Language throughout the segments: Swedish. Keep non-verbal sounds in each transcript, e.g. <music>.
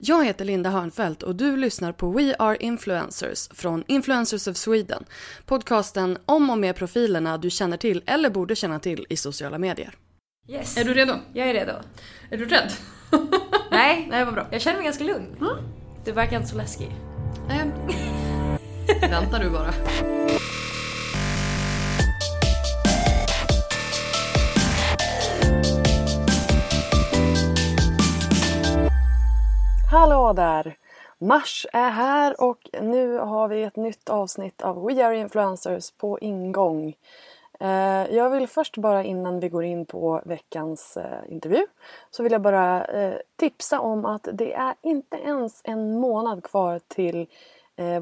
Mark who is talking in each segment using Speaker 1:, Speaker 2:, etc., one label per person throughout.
Speaker 1: Jag heter Linda Hörnfeldt och du lyssnar på We Are Influencers från Influencers of Sweden. Podcasten om och med profilerna du känner till eller borde känna till i sociala medier.
Speaker 2: Yes.
Speaker 1: Är du redo?
Speaker 2: Jag är redo.
Speaker 1: Är du rädd? <laughs>
Speaker 2: Nej,
Speaker 1: Nej, vad bra.
Speaker 2: jag känner mig ganska lugn. Du verkar inte så läskig. <laughs>
Speaker 1: Nej. Vänta du bara. Hallå där! Mars är här och nu har vi ett nytt avsnitt av We Are Influencers på ingång. Eh, jag vill först bara innan vi går in på veckans eh, intervju så vill jag bara eh, tipsa om att det är inte ens en månad kvar till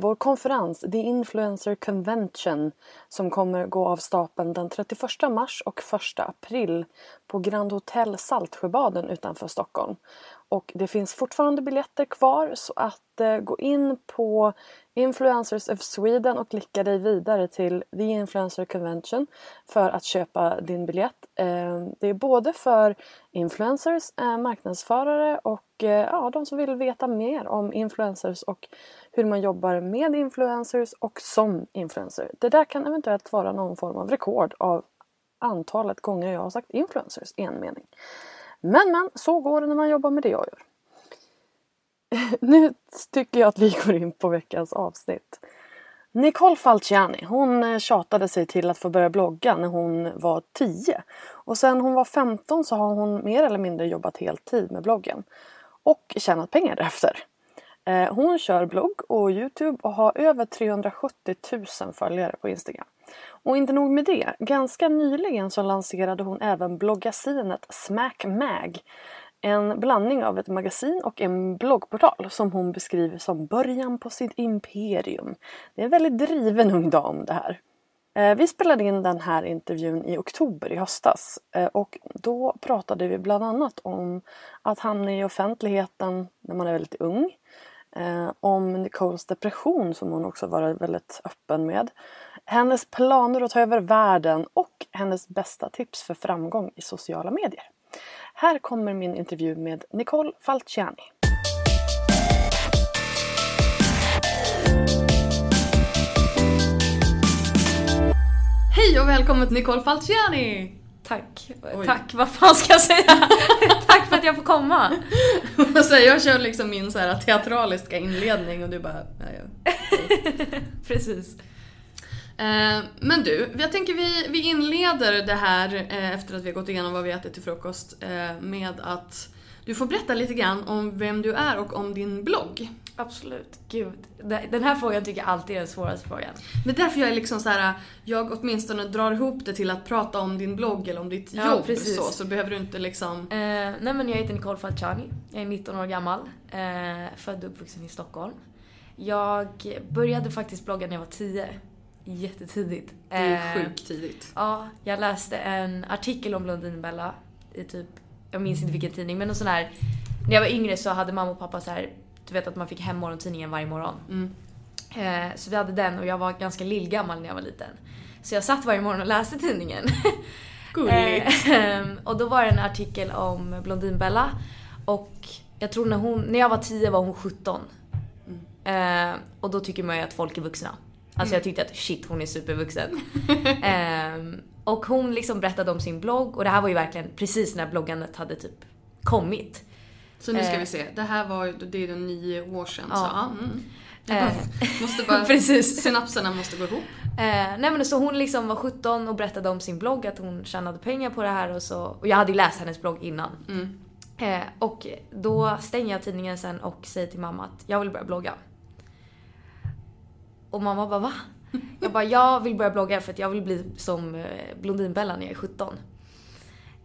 Speaker 1: vår konferens The Influencer Convention som kommer gå av stapeln den 31 mars och 1 april på Grand Hotel Saltsjöbaden utanför Stockholm. Och det finns fortfarande biljetter kvar så att eh, gå in på Influencers of Sweden och klicka dig vidare till The Influencer Convention för att köpa din biljett. Eh, det är både för influencers, eh, marknadsförare och eh, ja, de som vill veta mer om influencers och hur man jobbar med influencers och som influencer. Det där kan eventuellt vara någon form av rekord av antalet gånger jag har sagt influencers i en mening. Men men, så går det när man jobbar med det jag gör. <laughs> Nu tycker jag att vi går in på veckans avsnitt. Nicole Falciani, hon eh, tjatade sig till att få börja blogga när hon var 10. Och sen hon var 15 så har hon mer eller mindre jobbat heltid med bloggen. Och tjänat pengar därefter. Eh, hon kör blogg och Youtube och har över 370 000 följare på Instagram. Och inte nog med det, ganska nyligen så lanserade hon även bloggasinet Smack Mag. En blandning av ett magasin och en bloggportal som hon beskriver som början på sitt imperium. Det är en väldigt driven ung dam det här. Eh, vi spelade in den här intervjun i oktober i höstas eh, och då pratade vi bland annat om att hamna i offentligheten när man är väldigt ung. Eh, om Nicoles depression som hon också varit väldigt öppen med. Hennes planer att ta över världen och hennes bästa tips för framgång i sociala medier. Här kommer min intervju med Nicole Falciani. Hej och välkommen till Nicole Falciani!
Speaker 2: Tack.
Speaker 1: Oj.
Speaker 2: Tack, vad fan ska jag säga? <laughs> Tack för att jag får komma.
Speaker 1: Så jag kör liksom min så här teatraliska inledning och du bara... Ja, ja. <laughs>
Speaker 2: Precis.
Speaker 1: Eh, men du, jag tänker vi, vi inleder det här eh, efter att vi har gått igenom vad vi ätit till frukost eh, med att du får berätta lite grann om vem du är och om din blogg.
Speaker 2: Absolut. Gud. Den här frågan tycker jag alltid är den svåraste frågan.
Speaker 1: Men därför jag är liksom så här, jag åtminstone drar ihop det till att prata om din blogg eller om ditt
Speaker 2: Ja,
Speaker 1: jobb
Speaker 2: precis.
Speaker 1: så, så behöver du inte liksom...
Speaker 2: Eh, nej men jag heter Nicole Falciani. Jag är 19 år gammal. Eh, född och uppvuxen i Stockholm. Jag började faktiskt blogga när jag var 10. Jättetidigt.
Speaker 1: Det är
Speaker 2: Eh,
Speaker 1: sjukt tidigt.
Speaker 2: Ja, jag läste en artikel om Blondinbella i typ, jag minns inte vilken tidning, men någon sån här, när jag var yngre så hade mamma och pappa så här, du vet att man fick hem morgontidningen varje morgon.
Speaker 1: Mm.
Speaker 2: Eh, så vi hade den och jag var ganska lillgammal när jag var liten. Så jag satt varje morgon och läste tidningen. <laughs>
Speaker 3: Gulligt.
Speaker 2: Eh, och då var det en artikel om Blondinbella. Och jag tror när hon, när jag var 10 var hon 17. Eh, och då tycker man ju att folk är vuxna. Alltså jag tyckte att shit hon är supervuxen. <laughs> eh, och hon liksom berättade om sin blogg och det här var ju verkligen precis när bloggandet hade typ kommit.
Speaker 3: Så nu ska
Speaker 2: Eh.
Speaker 3: vi se. Det här var det är nio år sedan.
Speaker 2: Ja.
Speaker 3: Så, ja, mm.
Speaker 2: Eh,
Speaker 3: bara, måste bara, <laughs>
Speaker 2: Precis.
Speaker 3: Synapserna måste gå ihop.
Speaker 2: Eh, nej men så hon liksom var 17 och berättade om sin blogg, att hon tjänade pengar på det här och så. Och jag hade ju läst hennes blogg innan.
Speaker 3: Mm.
Speaker 2: Eh, och då stänger jag tidningen sen och säger till mamma att jag vill börja blogga. Och mamma bara va? Jag bara jag vill börja blogga för att jag vill bli som eh, Blondinbella när jag är 17.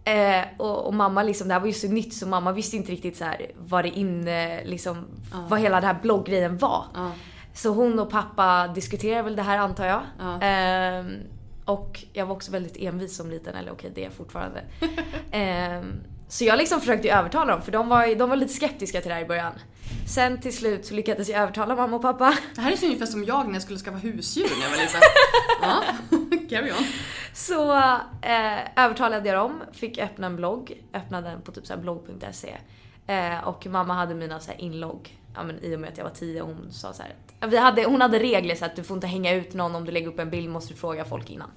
Speaker 2: Eh, och, och mamma liksom, det här var ju så nytt så mamma visste inte riktigt så här vad det inne, liksom, vad hela den här blogggrejen var.
Speaker 3: Ja.
Speaker 2: Så hon och pappa diskuterade väl det här antar jag.
Speaker 3: Ja.
Speaker 2: Ehm, och jag var också väldigt envis som liten, eller okej det är jag fortfarande. <laughs> Ehm, så jag liksom försökte övertala dem för de var, de var lite skeptiska till det här i början. Sen till slut så lyckades jag övertala mamma och pappa.
Speaker 3: Det här är så ungefär som jag när jag skulle skaffa husdjur när jag var liten. <laughs> ja, <laughs> carry on.
Speaker 2: Så eh, övertalade jag dem, fick öppna en blogg, öppnade den på typ så blogg.se. Eh, och mamma hade mina så inlogg, ja, men i och med att jag var 10 och hon sa så här, att- vi hade, hon hade regler så att du får inte hänga ut någon om du lägger upp en bild måste du fråga folk innan.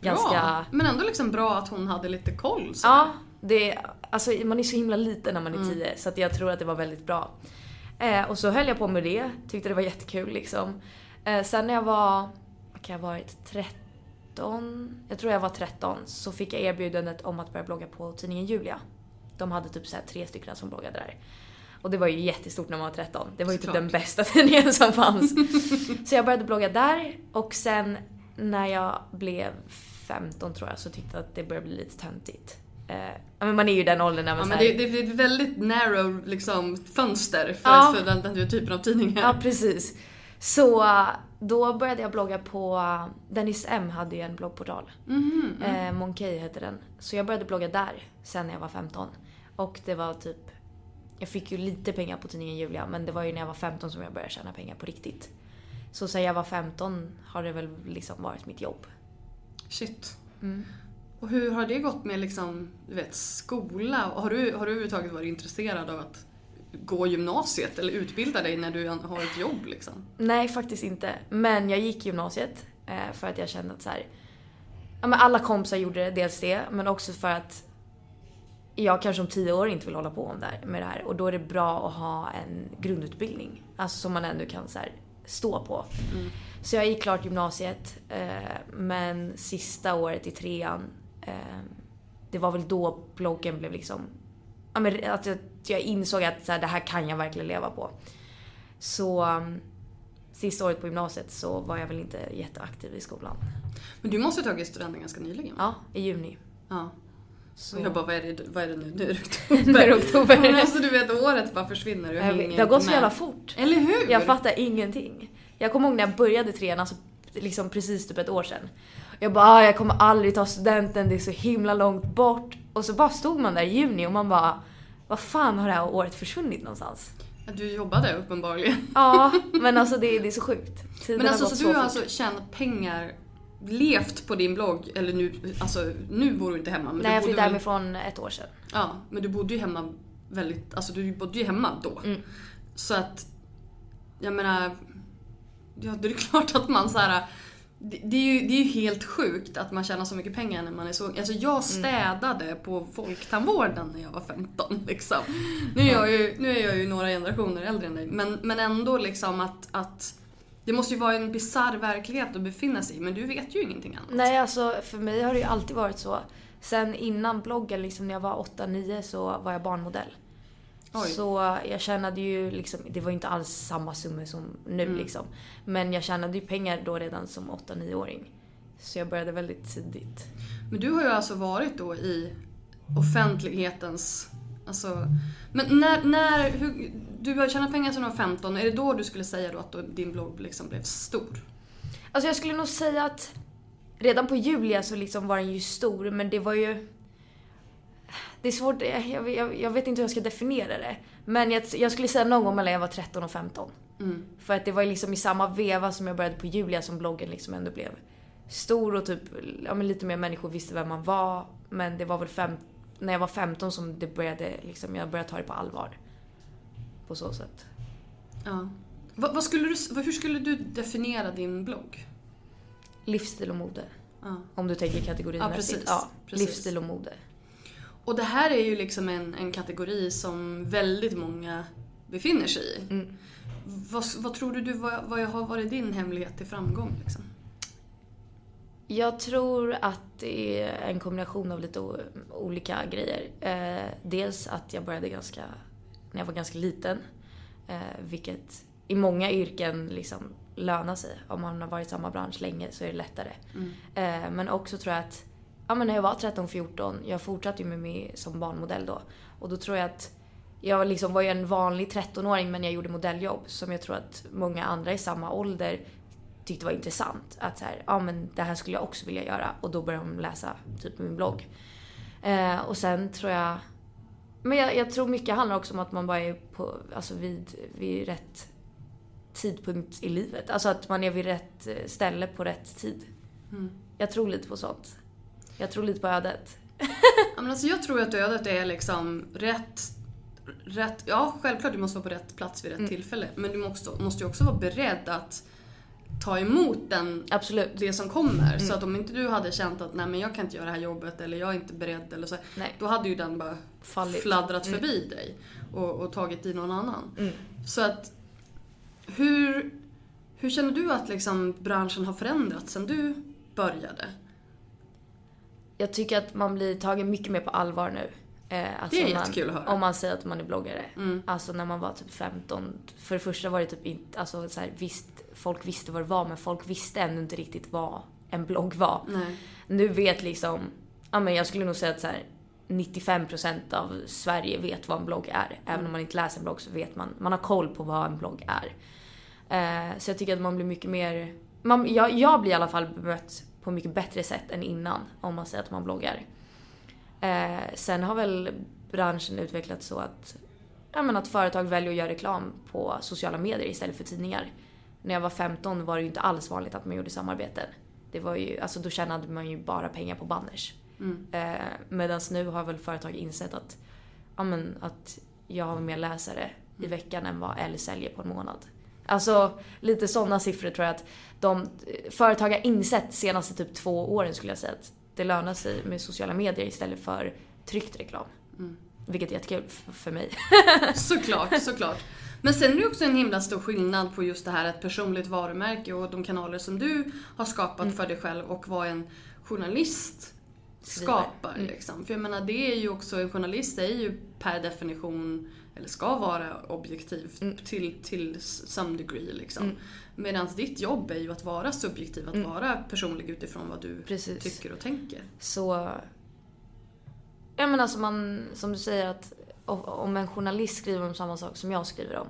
Speaker 2: Ganska...
Speaker 3: Bra. Men ändå liksom bra att hon hade lite koll. Så.
Speaker 2: Ja, det, alltså man är så himla liten när man är 10 så att jag tror att det var väldigt bra. Eh, och så höll jag på med det, tyckte det var jättekul liksom. Eh, sen när jag var, vad kan jag ha varit, 13? Jag tror jag var 13 så fick jag erbjudandet om att börja blogga på tidningen Julia. De hade typ så tre stycken som bloggade där. Och det var ju jättestort när man var 13. Det var ju typ den bästa <laughs> tidningen som fanns. så jag började blogga där och sen när jag blev 15 tror jag så tyckte jag att det började bli lite töntigt. Eh, man är ju den åldern när man
Speaker 3: Ja, men det, det är ett väldigt narrow liksom, fönster för,
Speaker 2: Ja.
Speaker 3: för den, den typen av tidningar.
Speaker 2: Ja, precis. Så då började jag blogga på, Dennis M hade ju en bloggportal.
Speaker 3: Mhm,
Speaker 2: Eh, Monkey hette den. Så jag började blogga där sen när jag var 15. Och det var typ, jag fick ju lite pengar på tidningen Julia men det var ju när jag var 15 som jag började tjäna pengar på riktigt. Så sen jag var 15 har det väl liksom varit mitt jobb.
Speaker 3: Shit.
Speaker 2: Mm.
Speaker 3: Och hur har det gått med liksom, du vet, skola? Har du, har du överhuvudtaget varit intresserad av att gå gymnasiet eller utbilda dig när du har ett jobb liksom?
Speaker 2: Nej, faktiskt inte. Men jag gick gymnasiet eh, för att jag kände att så här, ja, men alla kompisar gjorde det, dels det, men också för att jag kanske om tio år inte vill hålla på med det här. Och då är det bra att ha en grundutbildning. Alltså som man ändå kan så här, stå på. Så jag gick klart gymnasiet, eh, men sista året i trean, det var väl då bloggen blev liksom, ja, men att jag, jag insåg att så här, det här kan jag verkligen leva på. Så um, sista året på gymnasiet så var jag väl inte jätteaktiv i skolan.
Speaker 3: Men du måste ha tagit studenten ganska nyligen?
Speaker 2: Ja, i juni.
Speaker 3: Ja.
Speaker 2: Så
Speaker 3: jag bara, vad är det, vad är det nu? Nu är det <laughs>
Speaker 2: Nu
Speaker 3: oktober.
Speaker 2: är det oktober.
Speaker 3: Men alltså du vet, året bara försvinner och jag hänger
Speaker 2: det har gått så jävla fort.
Speaker 3: Eller hur?
Speaker 2: Jag fattar ingenting. Jag kommer ihåg när jag började trean, alltså liksom precis typ ett år sedan. Jag bara, ah, jag kommer aldrig ta studenten, det är så himla långt bort. Och så bara stod man där i juni och man bara, vad fan har det här året försvunnit någonstans?
Speaker 3: Du jobbade uppenbarligen. <laughs>
Speaker 2: Ja, men alltså det, det är så sjukt. Tiden
Speaker 3: Men alltså
Speaker 2: har gått
Speaker 3: så du har alltså tjänat pengar, levt på din blogg, eller nu, alltså nu bor du inte hemma. Men
Speaker 2: Nej, jag flyttade hemifrån ett år sedan.
Speaker 3: Ja, men du bodde ju hemma väldigt, alltså du bodde ju hemma då.
Speaker 2: Mm.
Speaker 3: Så att, jag menar, ja det är <laughs> klart att man så här. Det, det, är ju, det är ju helt sjukt att man tjänar så mycket pengar när man är så Alltså
Speaker 2: Mm.
Speaker 3: jag städade på folktandvården när jag var 15 <laughs> liksom. Nu är jag ju, nu är jag ju några generationer äldre än dig. Men, men ändå liksom att, att det måste ju vara en bisarr verklighet att befinna sig i men du vet ju ingenting annat.
Speaker 2: Nej, alltså för mig har det ju alltid varit så. Sen innan bloggen, liksom när jag var 8-9 så var jag barnmodell.
Speaker 3: Oj.
Speaker 2: Så jag tjänade ju liksom, det var ju inte alls samma summor som nu
Speaker 3: Mm.
Speaker 2: liksom. Men jag tjänade ju pengar då redan som 8-9-åring. Så jag började väldigt tidigt.
Speaker 3: Men du har ju alltså varit då i offentlighetens... Alltså, men när, när hur, du har tjänat pengar sedan du var 15, är det då du skulle säga då att din blogg liksom blev stor?
Speaker 2: Alltså jag skulle nog säga att redan på Julia så liksom var den ju stor men det var ju... Det är svårt, jag, jag, jag vet inte hur jag ska definiera det. Men jag, jag skulle säga någon gång mellan jag var 13 och 15.
Speaker 3: Mm.
Speaker 2: För att det var liksom i samma veva som jag började på Julia som bloggen liksom ändå blev stor och typ, ja men lite mer människor visste vem man var. Men det var väl fem, när jag var 15 som det började, liksom, jag började ta det på allvar. På så sätt.
Speaker 3: Ja. Vad, vad skulle du, hur skulle du definiera din blogg?
Speaker 2: Livsstil och mode.
Speaker 3: Ja.
Speaker 2: Om du tänker kategorimässigt.
Speaker 3: Ja, precis.
Speaker 2: Ja,
Speaker 3: Precis.
Speaker 2: livsstil och mode.
Speaker 3: Och det här är ju liksom en, en kategori som väldigt många befinner sig i.
Speaker 2: Mm.
Speaker 3: Vad, vad tror du, du vad, vad har varit din hemlighet till framgång? Liksom?
Speaker 2: Jag tror att det är en kombination av lite olika grejer. Eh, dels att jag började ganska, när jag var ganska liten. Eh, vilket i många yrken liksom lönar sig. Om man har varit i samma bransch länge så är det lättare. Eh, men också tror jag att, ja men när jag var 13-14, jag fortsatte ju med mig som barnmodell då. Och då tror jag att jag liksom var ju en vanlig 13-åring men jag gjorde modelljobb som jag tror att många andra i samma ålder tyckte var intressant. Att så här, ja men det här skulle jag också vilja göra. Och då började de läsa typ min blogg. Eh, och sen tror jag... Men jag, jag tror mycket handlar också om att man bara är på, alltså vid, vid rätt tidpunkt i livet. Alltså att man är vid rätt eh, ställe på rätt tid. Jag tror lite på sånt. Jag tror lite på ödet.
Speaker 3: Men alltså jag tror att ödet är liksom rätt, rätt... Ja, självklart du måste vara på rätt plats vid rätt
Speaker 2: Mm.
Speaker 3: tillfälle. Men du måste, måste ju också vara beredd att ta emot den,
Speaker 2: Absolut.
Speaker 3: det som kommer.
Speaker 2: Mm.
Speaker 3: Så att om inte du hade känt att nej men jag kan inte göra det här jobbet eller jag är inte beredd eller så.
Speaker 2: Nej.
Speaker 3: Då hade ju den bara
Speaker 2: Fallit.
Speaker 3: fladdrat
Speaker 2: Mm.
Speaker 3: förbi dig och, och tagit i någon annan.
Speaker 2: Mm.
Speaker 3: Så att hur, hur känner du att liksom branschen har förändrats sen du började?
Speaker 2: Jag tycker att man blir tagen mycket mer på allvar nu. Eh, alltså
Speaker 3: Det är
Speaker 2: om man,
Speaker 3: jättekul att höra.
Speaker 2: Om man säger att man är bloggare.
Speaker 3: Mm.
Speaker 2: Alltså när man var typ 15. För det första var det typ inte, alltså så här, visst, folk visste vad det var men folk visste ännu inte riktigt vad en blogg var.
Speaker 3: Nej.
Speaker 2: Nu vet liksom, ja men jag skulle nog säga att så här, 95% av Sverige vet vad en blogg är. Även om man inte läser en blogg så vet man, man har koll på vad en blogg är. Eh, så jag tycker att man blir mycket mer, man, jag, jag blir i alla fall bemött på mycket bättre sätt än innan om man säger att man bloggar. Eh, sen har väl branschen utvecklats så att, ja, men att företag väljer att göra reklam på sociala medier istället för tidningar. När jag var 15 var det ju inte alls vanligt att man gjorde samarbeten. Det var ju, alltså då tjänade man ju bara pengar på banners. Eh, Medan nu har väl företag insett att, ja, men, att jag har mer läsare i veckan än vad L säljer på en månad. Alltså lite sådana siffror tror jag att de företag har insett senaste typ två åren skulle jag säga att det lönar sig med sociala medier istället för tryckt reklam. Vilket är jättekul för mig. <laughs>
Speaker 3: Såklart, såklart. Men sen är det också en himla stor skillnad på just det här ett personligt varumärke och de kanaler som du har skapat
Speaker 2: Mm.
Speaker 3: för dig själv och vad en journalist skapar.
Speaker 2: Mm.
Speaker 3: Liksom. För jag menar, det är ju också, en journalist är ju per definition, eller ska vara objektiv
Speaker 2: Mm.
Speaker 3: till, till some degree. Liksom. Medan ditt jobb är ju att vara subjektiv, att vara personlig utifrån vad du
Speaker 2: Mm. Precis.
Speaker 3: tycker och tänker.
Speaker 2: Så... Ja men alltså man, som du säger att om en journalist skriver om samma sak som jag skriver om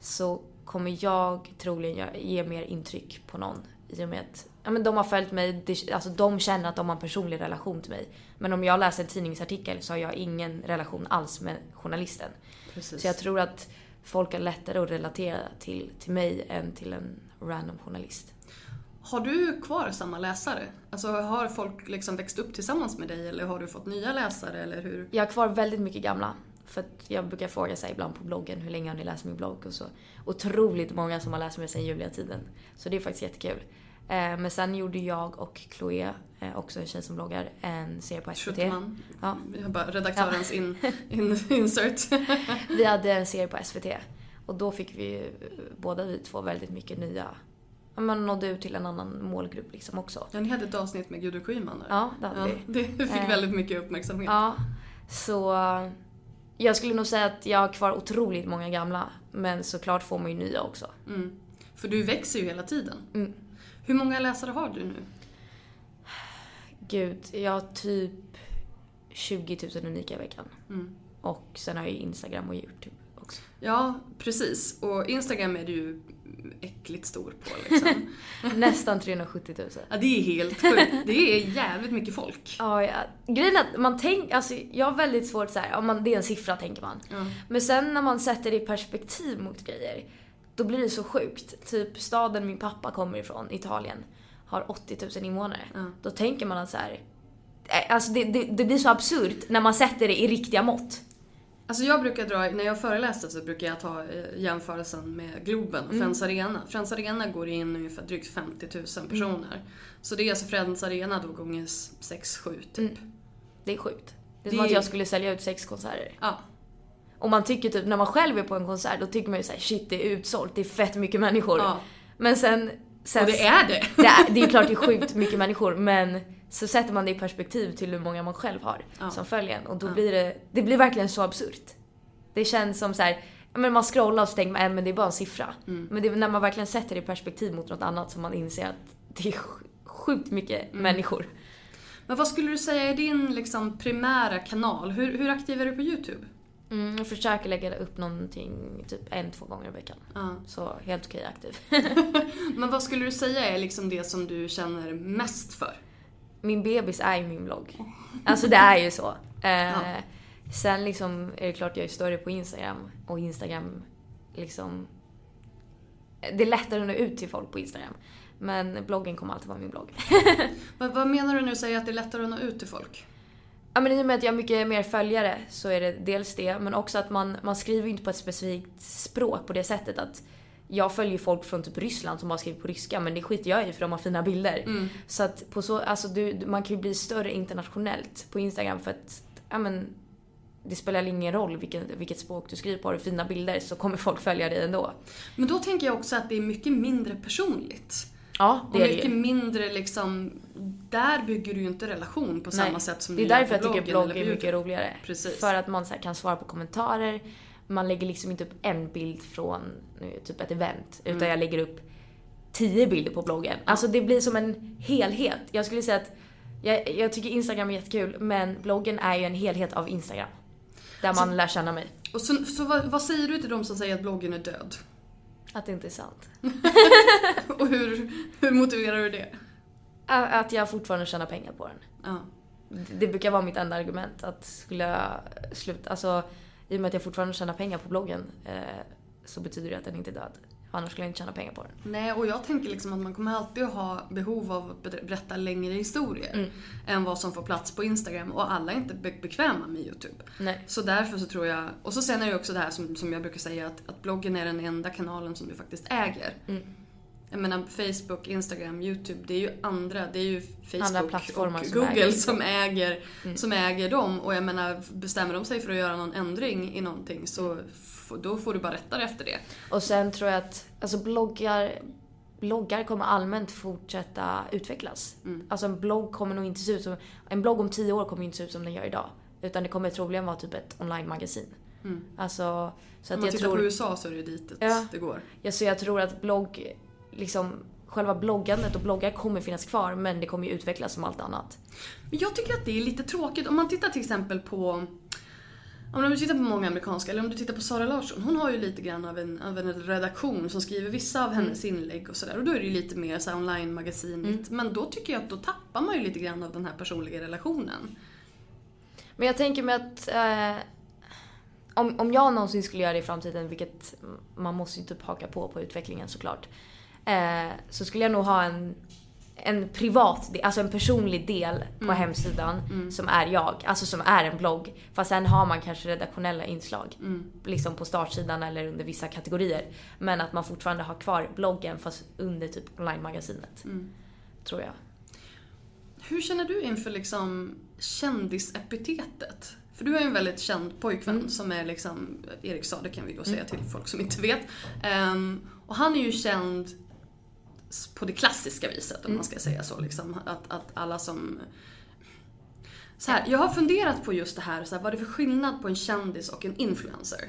Speaker 2: så kommer jag troligen ge mer intryck på någon i och med att ja, men de har följt mig, alltså de känner att de har en personlig relation till mig. Men om jag läser en tidningsartikel så har jag ingen relation alls med journalisten.
Speaker 3: Precis.
Speaker 2: Så jag tror att folk är lättare att relatera till, till mig än till en random journalist.
Speaker 3: Har du kvar samma läsare? Alltså har folk liksom växt upp tillsammans med dig eller har du fått nya läsare eller hur?
Speaker 2: Jag har kvar väldigt mycket gamla. För att jag brukar fråga sig ibland på bloggen, hur länge har ni läst min blogg? Och så otroligt många som har läst mig sedan Julia-tiden. Så det är faktiskt jättekul. Eh, men sen gjorde jag och Chloé, eh, också en tjej som bloggar, en serie på SVT.
Speaker 3: Schuttman.
Speaker 2: Ja.
Speaker 3: Vi har bara redaktörens in, <laughs> in, insert. <laughs>
Speaker 2: Vi hade en serie på SVT. Och då fick vi ju, båda vi två väldigt mycket nya, ja men nådde ut till en annan målgrupp liksom också.
Speaker 3: Ja, ni hade ett avsnitt med Gudrun Schyman där.
Speaker 2: Ja, det hade
Speaker 3: Ja,
Speaker 2: vi.
Speaker 3: det fick
Speaker 2: Eh.
Speaker 3: väldigt mycket uppmärksamhet.
Speaker 2: Ja, så jag skulle nog säga att jag har kvar otroligt många gamla. Men såklart får man ju nya också.
Speaker 3: Mm. För du växer ju hela tiden.
Speaker 2: Mm.
Speaker 3: Hur många läsare har du nu?
Speaker 2: Gud, jag har typ 20 000 unika i veckan.
Speaker 3: Mm.
Speaker 2: Och sen har jag ju Instagram och YouTube också.
Speaker 3: Ja, precis. Och Instagram är du äckligt stor på liksom. <laughs>
Speaker 2: Nästan 370 000.
Speaker 3: ja, det är helt sjukt. Det är jävligt mycket folk.
Speaker 2: Ja, ja. Grejen är att man tänker, alltså jag har väldigt svårt så här, ja, man, det är en siffra tänker man.
Speaker 3: Ja.
Speaker 2: Men sen när man sätter det i perspektiv mot grejer, då blir det så sjukt. Typ staden min pappa kommer ifrån, Italien, har 80 000 invånare. Då tänker man att så här, eh, Alltså det, det, det blir så absurt när man sätter det i riktiga mått.
Speaker 3: Alltså jag brukar dra, när jag föreläser så brukar jag ta eh, jämförelsen med Globen och Friends Arena. Friends Arena går in ungefär drygt 50 000 personer. Så det är alltså Friends Arena då gånger 6-7 typ.
Speaker 2: Det är sjukt. Det är
Speaker 3: Det
Speaker 2: som att jag skulle sälja ut sex konserter.
Speaker 3: Ja.
Speaker 2: Och man tycker typ, när man själv är på en konsert, då tycker man ju såhär shit det är utsålt, det är fett mycket människor.
Speaker 3: Ja.
Speaker 2: Men sen... sen
Speaker 3: Och det är det!
Speaker 2: det är, det är klart det är sjukt mycket människor, men så sätter man det i perspektiv till hur många man själv har
Speaker 3: Ja.
Speaker 2: som följer en. Och då blir det, det blir verkligen så absurt. Det känns som så här, men man scrollar och så tänker man, äh, men det är bara en siffra.
Speaker 3: Mm.
Speaker 2: Men det är när man verkligen sätter det i perspektiv mot något annat som man inser att det är sj- sjukt mycket
Speaker 3: Mm.
Speaker 2: människor.
Speaker 3: Men vad skulle du säga är din liksom primära kanal? Hur, hur aktiv är du på YouTube?
Speaker 2: Mm, jag försöker lägga upp någonting typ en, två gånger i veckan.
Speaker 3: Ja.
Speaker 2: Så helt okej aktiv. <laughs>
Speaker 3: Men vad skulle du säga är liksom det som du känner mest för?
Speaker 2: Min bebis är ju min blogg. Alltså det är ju så. Eh,
Speaker 3: Ja.
Speaker 2: Sen liksom är det klart jag är större på Instagram och Instagram liksom... Det är lättare att nå ut till folk på Instagram. Men bloggen kommer alltid vara min blogg. <laughs>
Speaker 3: Vad, vad menar du när du säger att det är lättare att nå ut till folk?
Speaker 2: Ja men i och med att jag har mycket mer följare så är det dels det, men också att man, man skriver ju inte på ett specifikt språk på det sättet att jag följer folk från typ Ryssland som bara skriver på ryska men det skiter jag i för de har fina bilder. Så att på så, alltså du, man kan ju bli större internationellt på Instagram för att, ja men det spelar ingen roll vilken, vilket språk du skriver på, har du fina bilder så kommer folk följa dig ändå.
Speaker 3: Men då tänker jag också att det är mycket mindre personligt.
Speaker 2: Ja,
Speaker 3: Och
Speaker 2: det är det
Speaker 3: mycket
Speaker 2: ju.
Speaker 3: mindre liksom, där bygger du ju inte relation på samma
Speaker 2: Nej.
Speaker 3: sätt som
Speaker 2: Det är
Speaker 3: du gör
Speaker 2: därför
Speaker 3: på
Speaker 2: jag tycker
Speaker 3: bloggen
Speaker 2: blogg är mycket roligare.
Speaker 3: Precis.
Speaker 2: För att man så här, kan svara på kommentarer. Man lägger liksom inte upp en bild från nu, typ ett event. Utan
Speaker 3: Mm.
Speaker 2: jag lägger upp tio bilder på bloggen. Alltså det blir som en helhet. Jag skulle säga att jag, jag tycker Instagram är jättekul men bloggen är ju en helhet av Instagram. Där man lär känna mig.
Speaker 3: Och så, så vad, vad säger du till de som säger att bloggen är död?
Speaker 2: Att det inte är sant. <laughs>
Speaker 3: Och hur, hur motiverar du det?
Speaker 2: Att jag fortfarande tjänar pengar på den.
Speaker 3: Ja.
Speaker 2: Det brukar vara mitt enda argument. Att skulle jag sluta, alltså i och med att jag fortfarande tjänar pengar på bloggen eh, så betyder det att den inte är död. Annars skulle jag inte tjäna pengar på den.
Speaker 3: Nej, och jag tänker liksom att man kommer alltid ha behov av att ber- berätta längre historier
Speaker 2: Mm.
Speaker 3: än vad som får plats på Instagram och alla är inte be- bekväma med YouTube.
Speaker 2: Nej.
Speaker 3: Så därför så tror jag, och så sen är det ju också det här som, som jag brukar säga att, att bloggen är den enda kanalen som du faktiskt äger.
Speaker 2: Mm.
Speaker 3: Jag menar Facebook, Instagram, YouTube, det är ju andra, det är ju Facebook och
Speaker 2: som
Speaker 3: Google
Speaker 2: äger. Mm.
Speaker 3: som, äger, som äger dem. Och jag menar, bestämmer de sig för att göra någon ändring i någonting så då får du bara rätta dig efter det.
Speaker 2: Och sen tror jag att alltså bloggar, bloggar kommer allmänt fortsätta utvecklas. Alltså en blogg kommer nog inte se ut som... En blogg om tio år kommer ju inte se ut som den gör idag. Utan det kommer troligen vara typ ett online-magasin. Alltså, så
Speaker 3: Om
Speaker 2: att
Speaker 3: man
Speaker 2: jag
Speaker 3: tittar
Speaker 2: tror...
Speaker 3: på USA så är det dit
Speaker 2: Ja.
Speaker 3: det går.
Speaker 2: Ja, så jag tror att blogg, liksom själva bloggandet och bloggar kommer finnas kvar men det kommer ju utvecklas som allt annat.
Speaker 3: Men jag tycker att det är lite tråkigt. Om man tittar till exempel på om du tittar på många amerikanska, eller om du tittar på Sara Larsson. Hon har ju lite grann av en, av en redaktion som skriver vissa av hennes inlägg och sådär. Och då är det ju lite mer så online-magasinigt. Men då tycker jag att då tappar man ju lite grann av den här personliga relationen.
Speaker 2: Men jag tänker mig att eh, om, om jag någonsin skulle göra det i framtiden, vilket man måste ju typ haka på på utvecklingen såklart. Eh, så skulle jag nog ha en, en privat, alltså en personlig del på hemsidan som är jag. Alltså som är en blogg. Fast sen har man kanske redaktionella inslag. Liksom på startsidan eller under vissa kategorier. Men att man fortfarande har kvar bloggen fast under typ online-magasinet. Tror jag.
Speaker 3: Hur känner du inför liksom kändisepitetet? För du har ju en väldigt känd pojkvän som är liksom, Erik Saade kan vi då säga till folk som inte vet. Ehm, och han är ju känd på det klassiska viset om man ska säga så. Liksom, att, att alla som... Så här, jag har funderat på just det här, så här, vad är det för skillnad på en kändis och en influencer?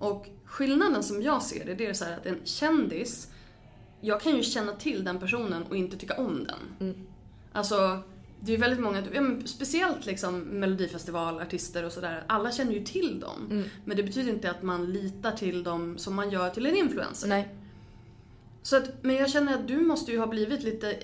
Speaker 3: Och skillnaden som jag ser det, det är så här att en kändis, jag kan ju känna till den personen och inte tycka om den. Alltså, det är väldigt många, ja, men speciellt liksom melodifestivalartister och sådär, alla känner ju till dem. Men det betyder inte att man litar till dem som man gör till en influencer.
Speaker 2: Nej.
Speaker 3: Så att, men jag känner att du måste ju ha blivit lite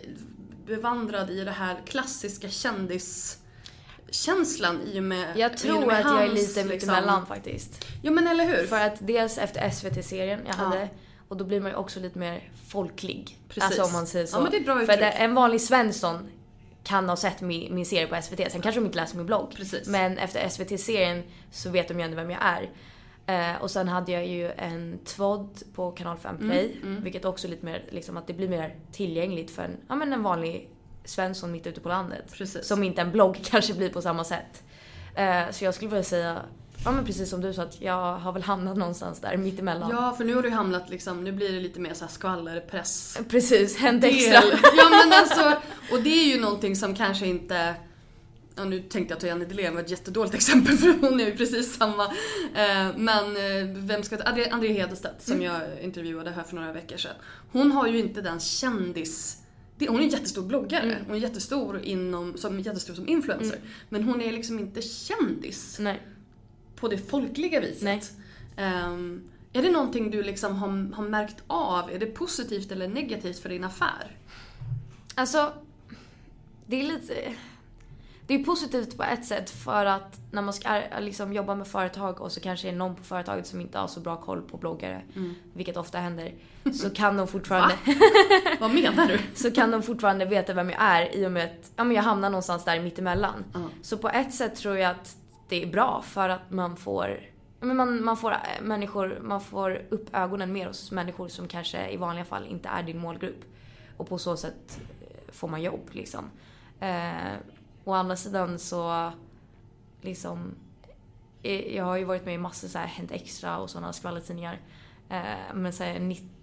Speaker 3: bevandrad i det här klassiska kändiskänslan i och med
Speaker 2: Jag tror
Speaker 3: med
Speaker 2: att jag är
Speaker 3: hans,
Speaker 2: lite
Speaker 3: liksom-
Speaker 2: mittemellan faktiskt.
Speaker 3: Ja men eller hur?
Speaker 2: För att dels efter SVT-serien jag
Speaker 3: Ja.
Speaker 2: hade Och då blir man ju också lite mer folklig.
Speaker 3: Precis.
Speaker 2: Alltså om man säger så.
Speaker 3: Ja, men det är bra
Speaker 2: För
Speaker 3: uttryck.
Speaker 2: att en vanlig Svensson kan ha sett min, min serie på SVT, sen kanske de inte läser min blogg.
Speaker 3: Precis.
Speaker 2: Men efter SVT-serien så vet de ju ändå vem jag är. Eh, och sen hade jag ju en tvådd på kanal 5
Speaker 3: Mm,
Speaker 2: Play, vilket också är lite mer, liksom att det blir mer tillgängligt för en, ja, men en vanlig Svensson mitt ute på landet.
Speaker 3: Precis.
Speaker 2: Som inte en blogg <laughs> kanske blir på samma sätt. Eh, så jag skulle vilja säga, ja men precis som du sa, att jag har väl hamnat någonstans där mittemellan.
Speaker 3: Ja, för nu har du hamnat liksom, nu blir det lite mer så här skvallerpress.
Speaker 2: Precis, hänt extra.
Speaker 3: Ja men alltså, och det är ju någonting som kanske inte Ja, nu tänkte jag ta Jenny Delén var ett jättedåligt <laughs> exempel för hon är ju precis samma. Eh, men eh, vem ska ta, André, Hedestedt som jag intervjuade här för några veckor sedan. Hon har ju inte den kändis... det- Hon är en jättestor bloggare. Hon är jättestor, inom, som, jättestor som influencer. Men hon är liksom inte kändis
Speaker 2: Nej.
Speaker 3: på det folkliga viset.
Speaker 2: Nej.
Speaker 3: Ehm, är det någonting du liksom har, har märkt av? Är det positivt eller negativt för din affär?
Speaker 2: Alltså, det är lite... Det är positivt på ett sätt för att när man ska ar- liksom jobba med företag och så kanske är det någon på företaget som inte har så bra koll på bloggare, vilket ofta händer, så kan de fortfarande... <laughs>
Speaker 3: Vad menar du?
Speaker 2: så kan de fortfarande veta vem jag är i och med att ja, men jag hamnar någonstans där mittemellan. Så på ett sätt tror jag att det är bra för att man får men man, man, får, äh, människor, man får upp ögonen mer hos människor som kanske i vanliga fall inte är din målgrupp. Och på så sätt eh, får man jobb liksom. Eh, å andra sidan så liksom jag har ju varit med i massor så här Hänt Extra och sådana skvallertidningar. Eh, men så här,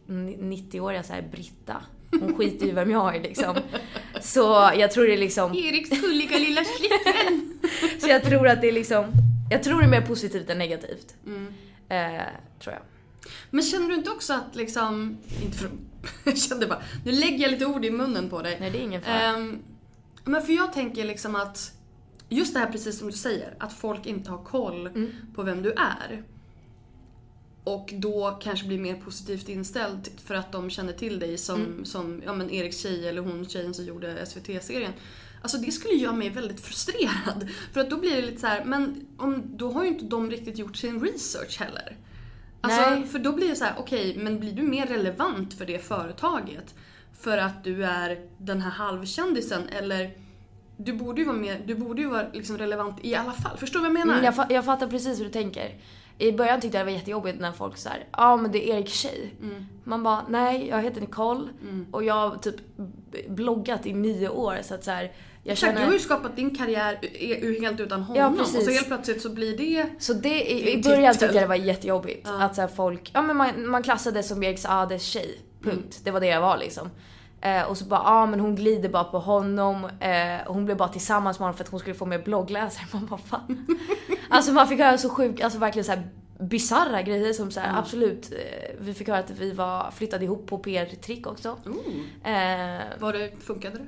Speaker 2: 90-åriga så här Britta, hon skiter ju i vem jag är liksom. Så jag tror det är liksom,
Speaker 3: Eriks gulliga lilla flickvän. <laughs>
Speaker 2: så jag tror att det är liksom, jag tror det är mer positivt än negativt. Eh, tror jag.
Speaker 3: Men känner du inte också att liksom, inte för, <laughs> jag kände bara, nu lägger jag lite ord i munnen på dig.
Speaker 2: Nej det är ingen fara.
Speaker 3: Ehm, men för jag tänker liksom att, just det här precis som du säger, att folk inte har koll
Speaker 2: Mm.
Speaker 3: på vem du är. Och då kanske blir mer positivt inställd för att de känner till dig som,
Speaker 2: Mm.
Speaker 3: som ja, men Eriks tjej eller hon tjejen som gjorde SVT-serien. Alltså det skulle göra mig väldigt frustrerad. <laughs> För att då blir det lite så här, men om, då har ju inte de riktigt gjort sin research heller. Alltså,
Speaker 2: Nej.
Speaker 3: för då blir det så här, okej, men blir du mer relevant för det företaget för att du är den här halvkändisen eller du borde ju vara, mer, du borde ju vara liksom relevant i alla fall. Förstår du vad jag menar?
Speaker 2: Mm, jag, fa- jag fattar precis hur du tänker. I början tyckte jag det var jättejobbigt när folk sa ja ah, men det är Eriks tjej.
Speaker 3: Mm.
Speaker 2: Man bara, nej jag heter Nicole och jag har typ bloggat i nio år så att så här, jag
Speaker 3: Exakt,
Speaker 2: känner...
Speaker 3: du har ju skapat din karriär u- helt utan honom.
Speaker 2: Ja,
Speaker 3: och så helt plötsligt så blir det...
Speaker 2: Så det, i, i början tyckte jag det var jättejobbigt. Att så här, folk, ja men man, man klassade som Erik Saades tjej. Punkt.
Speaker 3: Mm.
Speaker 2: Det var det jag var liksom. Eh, och så bara, ja ah, men hon glider bara på honom. Eh, hon blev bara tillsammans med honom för att hon skulle få mer bloggläsare. <laughs> Man bara fan. alltså man fick höra så sjukt, alltså verkligen så här bisarra grejer som så här, absolut. Eh, vi fick höra att vi var flyttade ihop på PR-trick också. Eh,
Speaker 3: Var det, funkade det?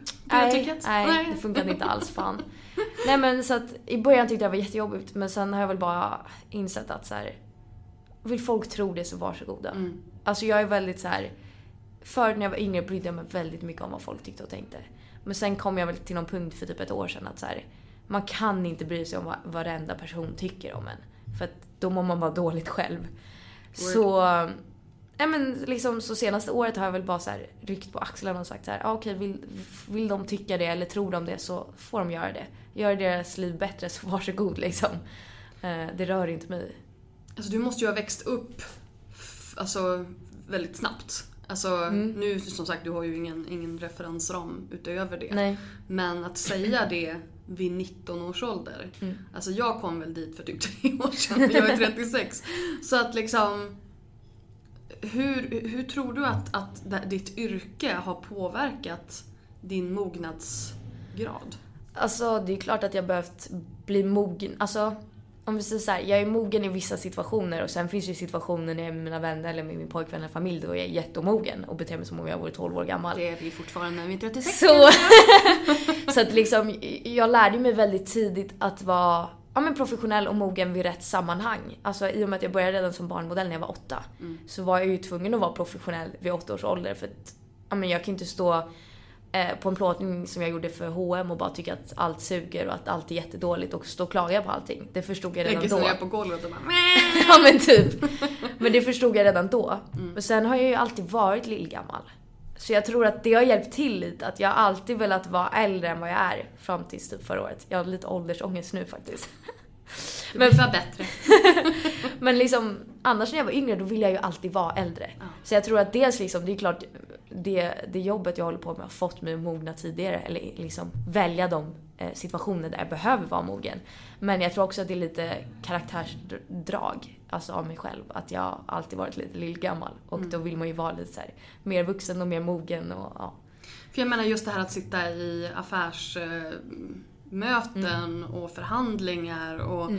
Speaker 2: Nej, nej, det funkade inte alls fan. <laughs> Nej men så att i början tyckte jag det var jättejobbigt men sen har jag väl bara insett att så här, vill folk tro det så varsågoda. Alltså jag är väldigt så här. Förr när jag var yngre brydde jag mig väldigt mycket om vad folk tyckte och tänkte. Men sen kom jag väl till någon punkt för typ ett år sedan att så här, man kan inte bry sig om vad varenda person tycker om en. För att då mår man bara dåligt själv. Så, ja men liksom så senaste året har jag väl bara så här ryckt på axlarna och sagt så här, ah, okej vill, vill de tycka det eller tror de det så får de göra det. Gör deras liv bättre så varsågod liksom. Eh, det rör inte mig.
Speaker 3: Alltså du måste ju ha växt upp alltså, väldigt snabbt. Alltså
Speaker 2: Mm.
Speaker 3: nu som sagt, du har ju ingen, ingen referensram utöver det.
Speaker 2: Nej.
Speaker 3: Men att säga det vid 19 års ålder.
Speaker 2: Mm.
Speaker 3: Alltså jag kom väl dit för typ <laughs> tre år sedan, jag är 36. Så att liksom hur, hur tror du att, att ditt yrke har påverkat din mognadsgrad?
Speaker 2: Alltså det är klart att jag behövt bli mogen. Alltså om vi säger så här, jag är mogen i vissa situationer och sen finns det ju situationer när jag är med mina vänner eller med min pojkvän eller familj då jag är jätteomogen och beter mig som om jag vore 12 år gammal.
Speaker 3: Det är vi fortfarande när vi är 36.
Speaker 2: Så, <laughs> så att liksom, jag lärde mig väldigt tidigt att vara ja, men professionell och mogen vid rätt sammanhang. Alltså i och med att jag började redan som barnmodell när jag var åtta så var jag ju tvungen att vara professionell vid åtta års ålder för att ja, men jag kan inte stå på en plåtning som jag gjorde för H&M och bara tycka att allt suger och att allt är jättedåligt och stå och klaga på allting. Det förstod jag redan
Speaker 3: Lägger
Speaker 2: då.
Speaker 3: sig ner på golvet och bara <laughs>
Speaker 2: ja men typ. Men det förstod jag redan då. Men sen har jag ju alltid varit lillgammal. Så jag tror att det har hjälpt till lite. Att jag alltid velat vara äldre än vad jag är. Fram tills typ förra året. Jag har lite åldersångest nu faktiskt.
Speaker 3: Blir bara bättre. <laughs>
Speaker 2: Men liksom, annars när jag var yngre då ville jag ju alltid vara äldre. Så jag tror att dels liksom, det är klart, det, det jobbet jag håller på med har fått mig att mogna tidigare. Eller liksom välja de eh, situationer där jag behöver vara mogen. Men jag tror också att det är lite karaktärsdrag alltså av mig själv. Att jag alltid varit lite lillgammal. Och då vill man ju vara lite så här, mer vuxen och mer mogen och ja.
Speaker 3: För jag menar just det här att sitta i affärsmöten och förhandlingar och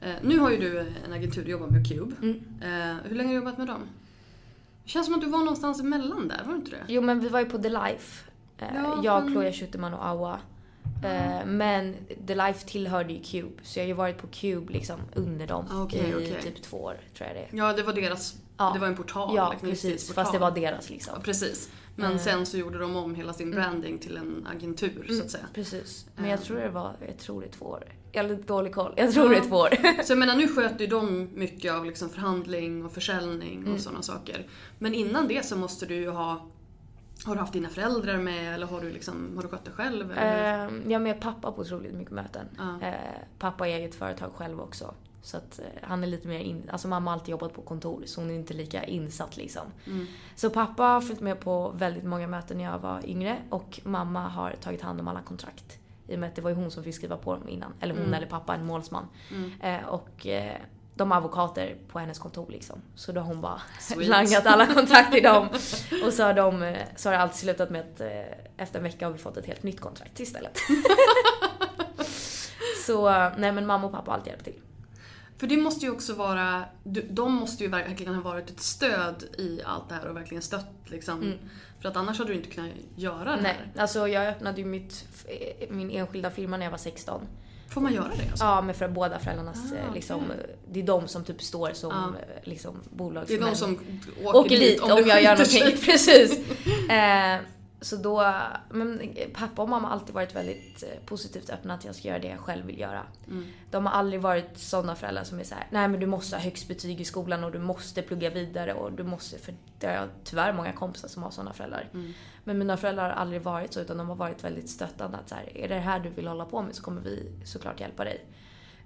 Speaker 3: eh, nu har ju du en agentur du jobbar med Cube. Eh, hur länge har du jobbat med dem? Det känns som att du var någonstans emellan där, var du inte det?
Speaker 2: Jo men vi var ju på The Life. Eh,
Speaker 3: Ja,
Speaker 2: jag,
Speaker 3: men-
Speaker 2: Chloe Schuterman och Awa. Eh, men The Life tillhörde ju Cube. Så jag har ju varit på Cube liksom under dem
Speaker 3: okej,
Speaker 2: i
Speaker 3: okej.
Speaker 2: typ två år tror jag det är.
Speaker 3: Ja, det var deras,
Speaker 2: Ja.
Speaker 3: det var en portal.
Speaker 2: Ja
Speaker 3: liksom,
Speaker 2: precis,
Speaker 3: livsstilsportal.
Speaker 2: fast det var deras liksom.
Speaker 3: Ja, precis. Men
Speaker 2: Eh.
Speaker 3: sen så gjorde de om hela sin branding till en agentur
Speaker 2: Mm.
Speaker 3: så att säga.
Speaker 2: Precis. Men jag tror det var, jag tror det är två år. Jag har lite dålig koll. Jag tror det är två år. <laughs>
Speaker 3: Så jag menar nu sköter ju de mycket av liksom förhandling och försäljning
Speaker 2: Mm.
Speaker 3: och sådana saker. Men innan det så måste du ju ha har du haft dina föräldrar med eller har du, liksom, har du skött det själv? Eller? hur?
Speaker 2: Eh, jag är med pappa på otroligt mycket möten.
Speaker 3: Ja.
Speaker 2: Eh, pappa har eget företag själv också. Så att eh, han är lite mer in... Alltså mamma har alltid jobbat på kontor så hon är inte lika insatt liksom.
Speaker 3: Mm.
Speaker 2: Så pappa har följt med på väldigt många möten när jag var yngre och mamma har tagit hand om alla kontrakt. I och med att det var ju hon som fick skriva på dem innan. Eller hon
Speaker 3: Mm.
Speaker 2: eller pappa, en målsman. Eh, och eh, de har advokater på hennes kontor liksom. Så då har hon bara
Speaker 3: Sweet.
Speaker 2: langat alla <laughs> kontrakt till dem. Och så har, de, eh, så har det alltid slutat med att eh, efter en vecka har vi fått ett helt nytt kontrakt istället. <laughs> så nej men mamma och pappa har alltid hjälpt till.
Speaker 3: För det måste ju också vara, de måste ju verkligen ha varit ett stöd i allt det här och verkligen stött liksom. För att annars hade du inte kunnat göra det.
Speaker 2: Nej,
Speaker 3: här.
Speaker 2: alltså jag öppnade ju mitt, eh, min enskilda firma när jag var 16.
Speaker 3: Får man göra det alltså?
Speaker 2: Ja, men för båda föräldrarnas,
Speaker 3: Ah,
Speaker 2: eh, liksom, det är de som typ står som
Speaker 3: Ja.
Speaker 2: eh, liksom,
Speaker 3: Det är
Speaker 2: bolagsmän.
Speaker 3: de som åker,
Speaker 2: åker dit om,
Speaker 3: det
Speaker 2: jag gör någonting. <laughs> Precis. <laughs> Eh, så då, men pappa och mamma har alltid varit väldigt eh, positivt öppna att jag ska göra det jag själv vill göra.
Speaker 3: Mm.
Speaker 2: De har aldrig varit sådana föräldrar som är så här: nej men du måste ha högst betyg i skolan och du måste plugga vidare och du måste, för det har jag tyvärr många kompisar som har sådana föräldrar.
Speaker 3: Mm.
Speaker 2: Men mina föräldrar har aldrig varit så utan de har varit väldigt stöttande att så här, är det det här du vill hålla på med så kommer vi såklart hjälpa dig.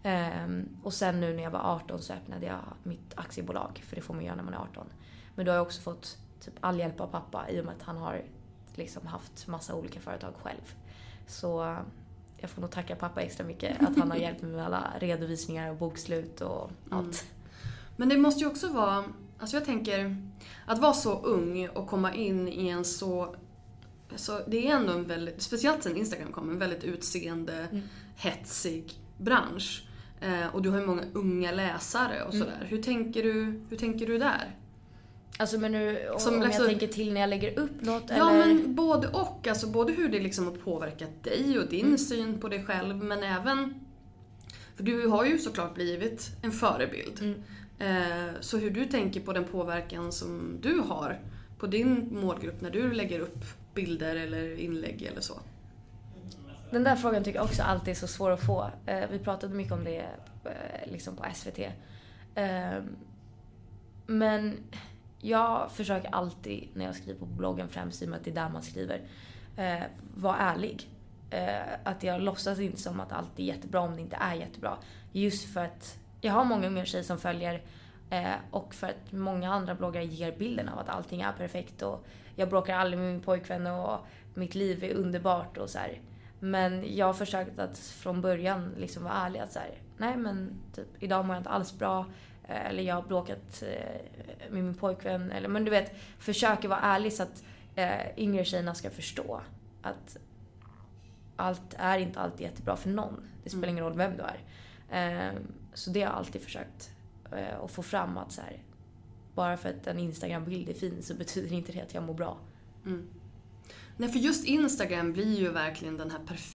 Speaker 2: Ehm, och sen nu när jag var 18 så öppnade jag mitt aktiebolag, för det får man göra när man är 18. Men då har jag också fått typ all hjälp av pappa i och med att han har liksom haft massa olika företag själv. Så jag får nog tacka pappa extra mycket att han har hjälpt mig med alla redovisningar och bokslut och allt.
Speaker 3: Men det måste ju också vara, alltså jag tänker, att vara så ung och komma in i en så, så det är ändå en väldigt, speciellt sen Instagram kom, en väldigt utseende, hetsig bransch. Eh, och du har ju många unga läsare och sådär. Hur, tänker du, hur tänker du där?
Speaker 2: Alltså men nu,
Speaker 3: Som
Speaker 2: om jag
Speaker 3: liksom-
Speaker 2: tänker till när jag lägger upp något
Speaker 3: Ja
Speaker 2: eller?
Speaker 3: men både och. Alltså både hur det liksom har påverkat dig och din syn på dig själv men även... För du har ju såklart blivit en förebild. Eh, så hur du tänker på den påverkan som du har på din målgrupp när du lägger upp bilder eller inlägg eller så.
Speaker 2: Den där frågan tycker jag också alltid är så svår att få. Eh, vi pratade mycket om det eh, liksom på SVT. Eh, men jag försöker alltid när jag skriver på bloggen främst i och med att det är där man skriver, eh, vara ärlig. Eh, att jag låtsas inte som att allt är jättebra om det inte är jättebra. Just för att jag har många unga tjejer som följer eh, och för att många andra bloggare ger bilden av att allting är perfekt och jag bråkar aldrig med min pojkvän och mitt liv är underbart och så här. Men jag har försökt att från början liksom vara ärlig att så här, nej men typ idag mår jag inte alls bra eh, Eller jag har bråkat eh, med min pojkvän. Eller, men du vet, försöker vara ärlig så att eh, yngre tjejerna ska förstå att allt är inte alltid jättebra för någon. Det spelar ingen roll vem du är. Eh, så det har jag alltid försökt eh, att få fram att så här, bara för att en Instagram-bild är fin så betyder inte det att jag mår bra.
Speaker 3: Nej för just Instagram blir ju verkligen den här perfekta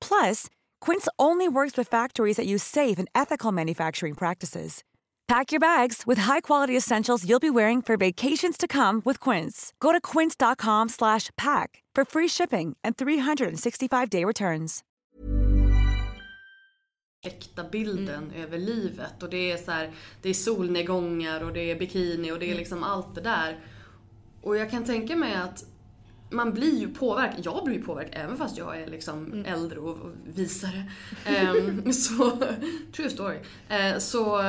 Speaker 4: Plus, Quince only works with factories that use safe and ethical manufacturing practices. Pack your bags with high-quality essentials you'll be wearing for vacations to come with Quince. Go to quince.com slash pack for free shipping and 365-day returns.
Speaker 3: äkta bilden över livet och det är så här, det är solnedgångar och det är bikini och det är liksom allt det där. Och jag kan tänka mig att man blir ju påverkad, jag blir ju påverkad även fast jag är liksom äldre och och visare. Ehm, <laughs> så, true story. Eh, så,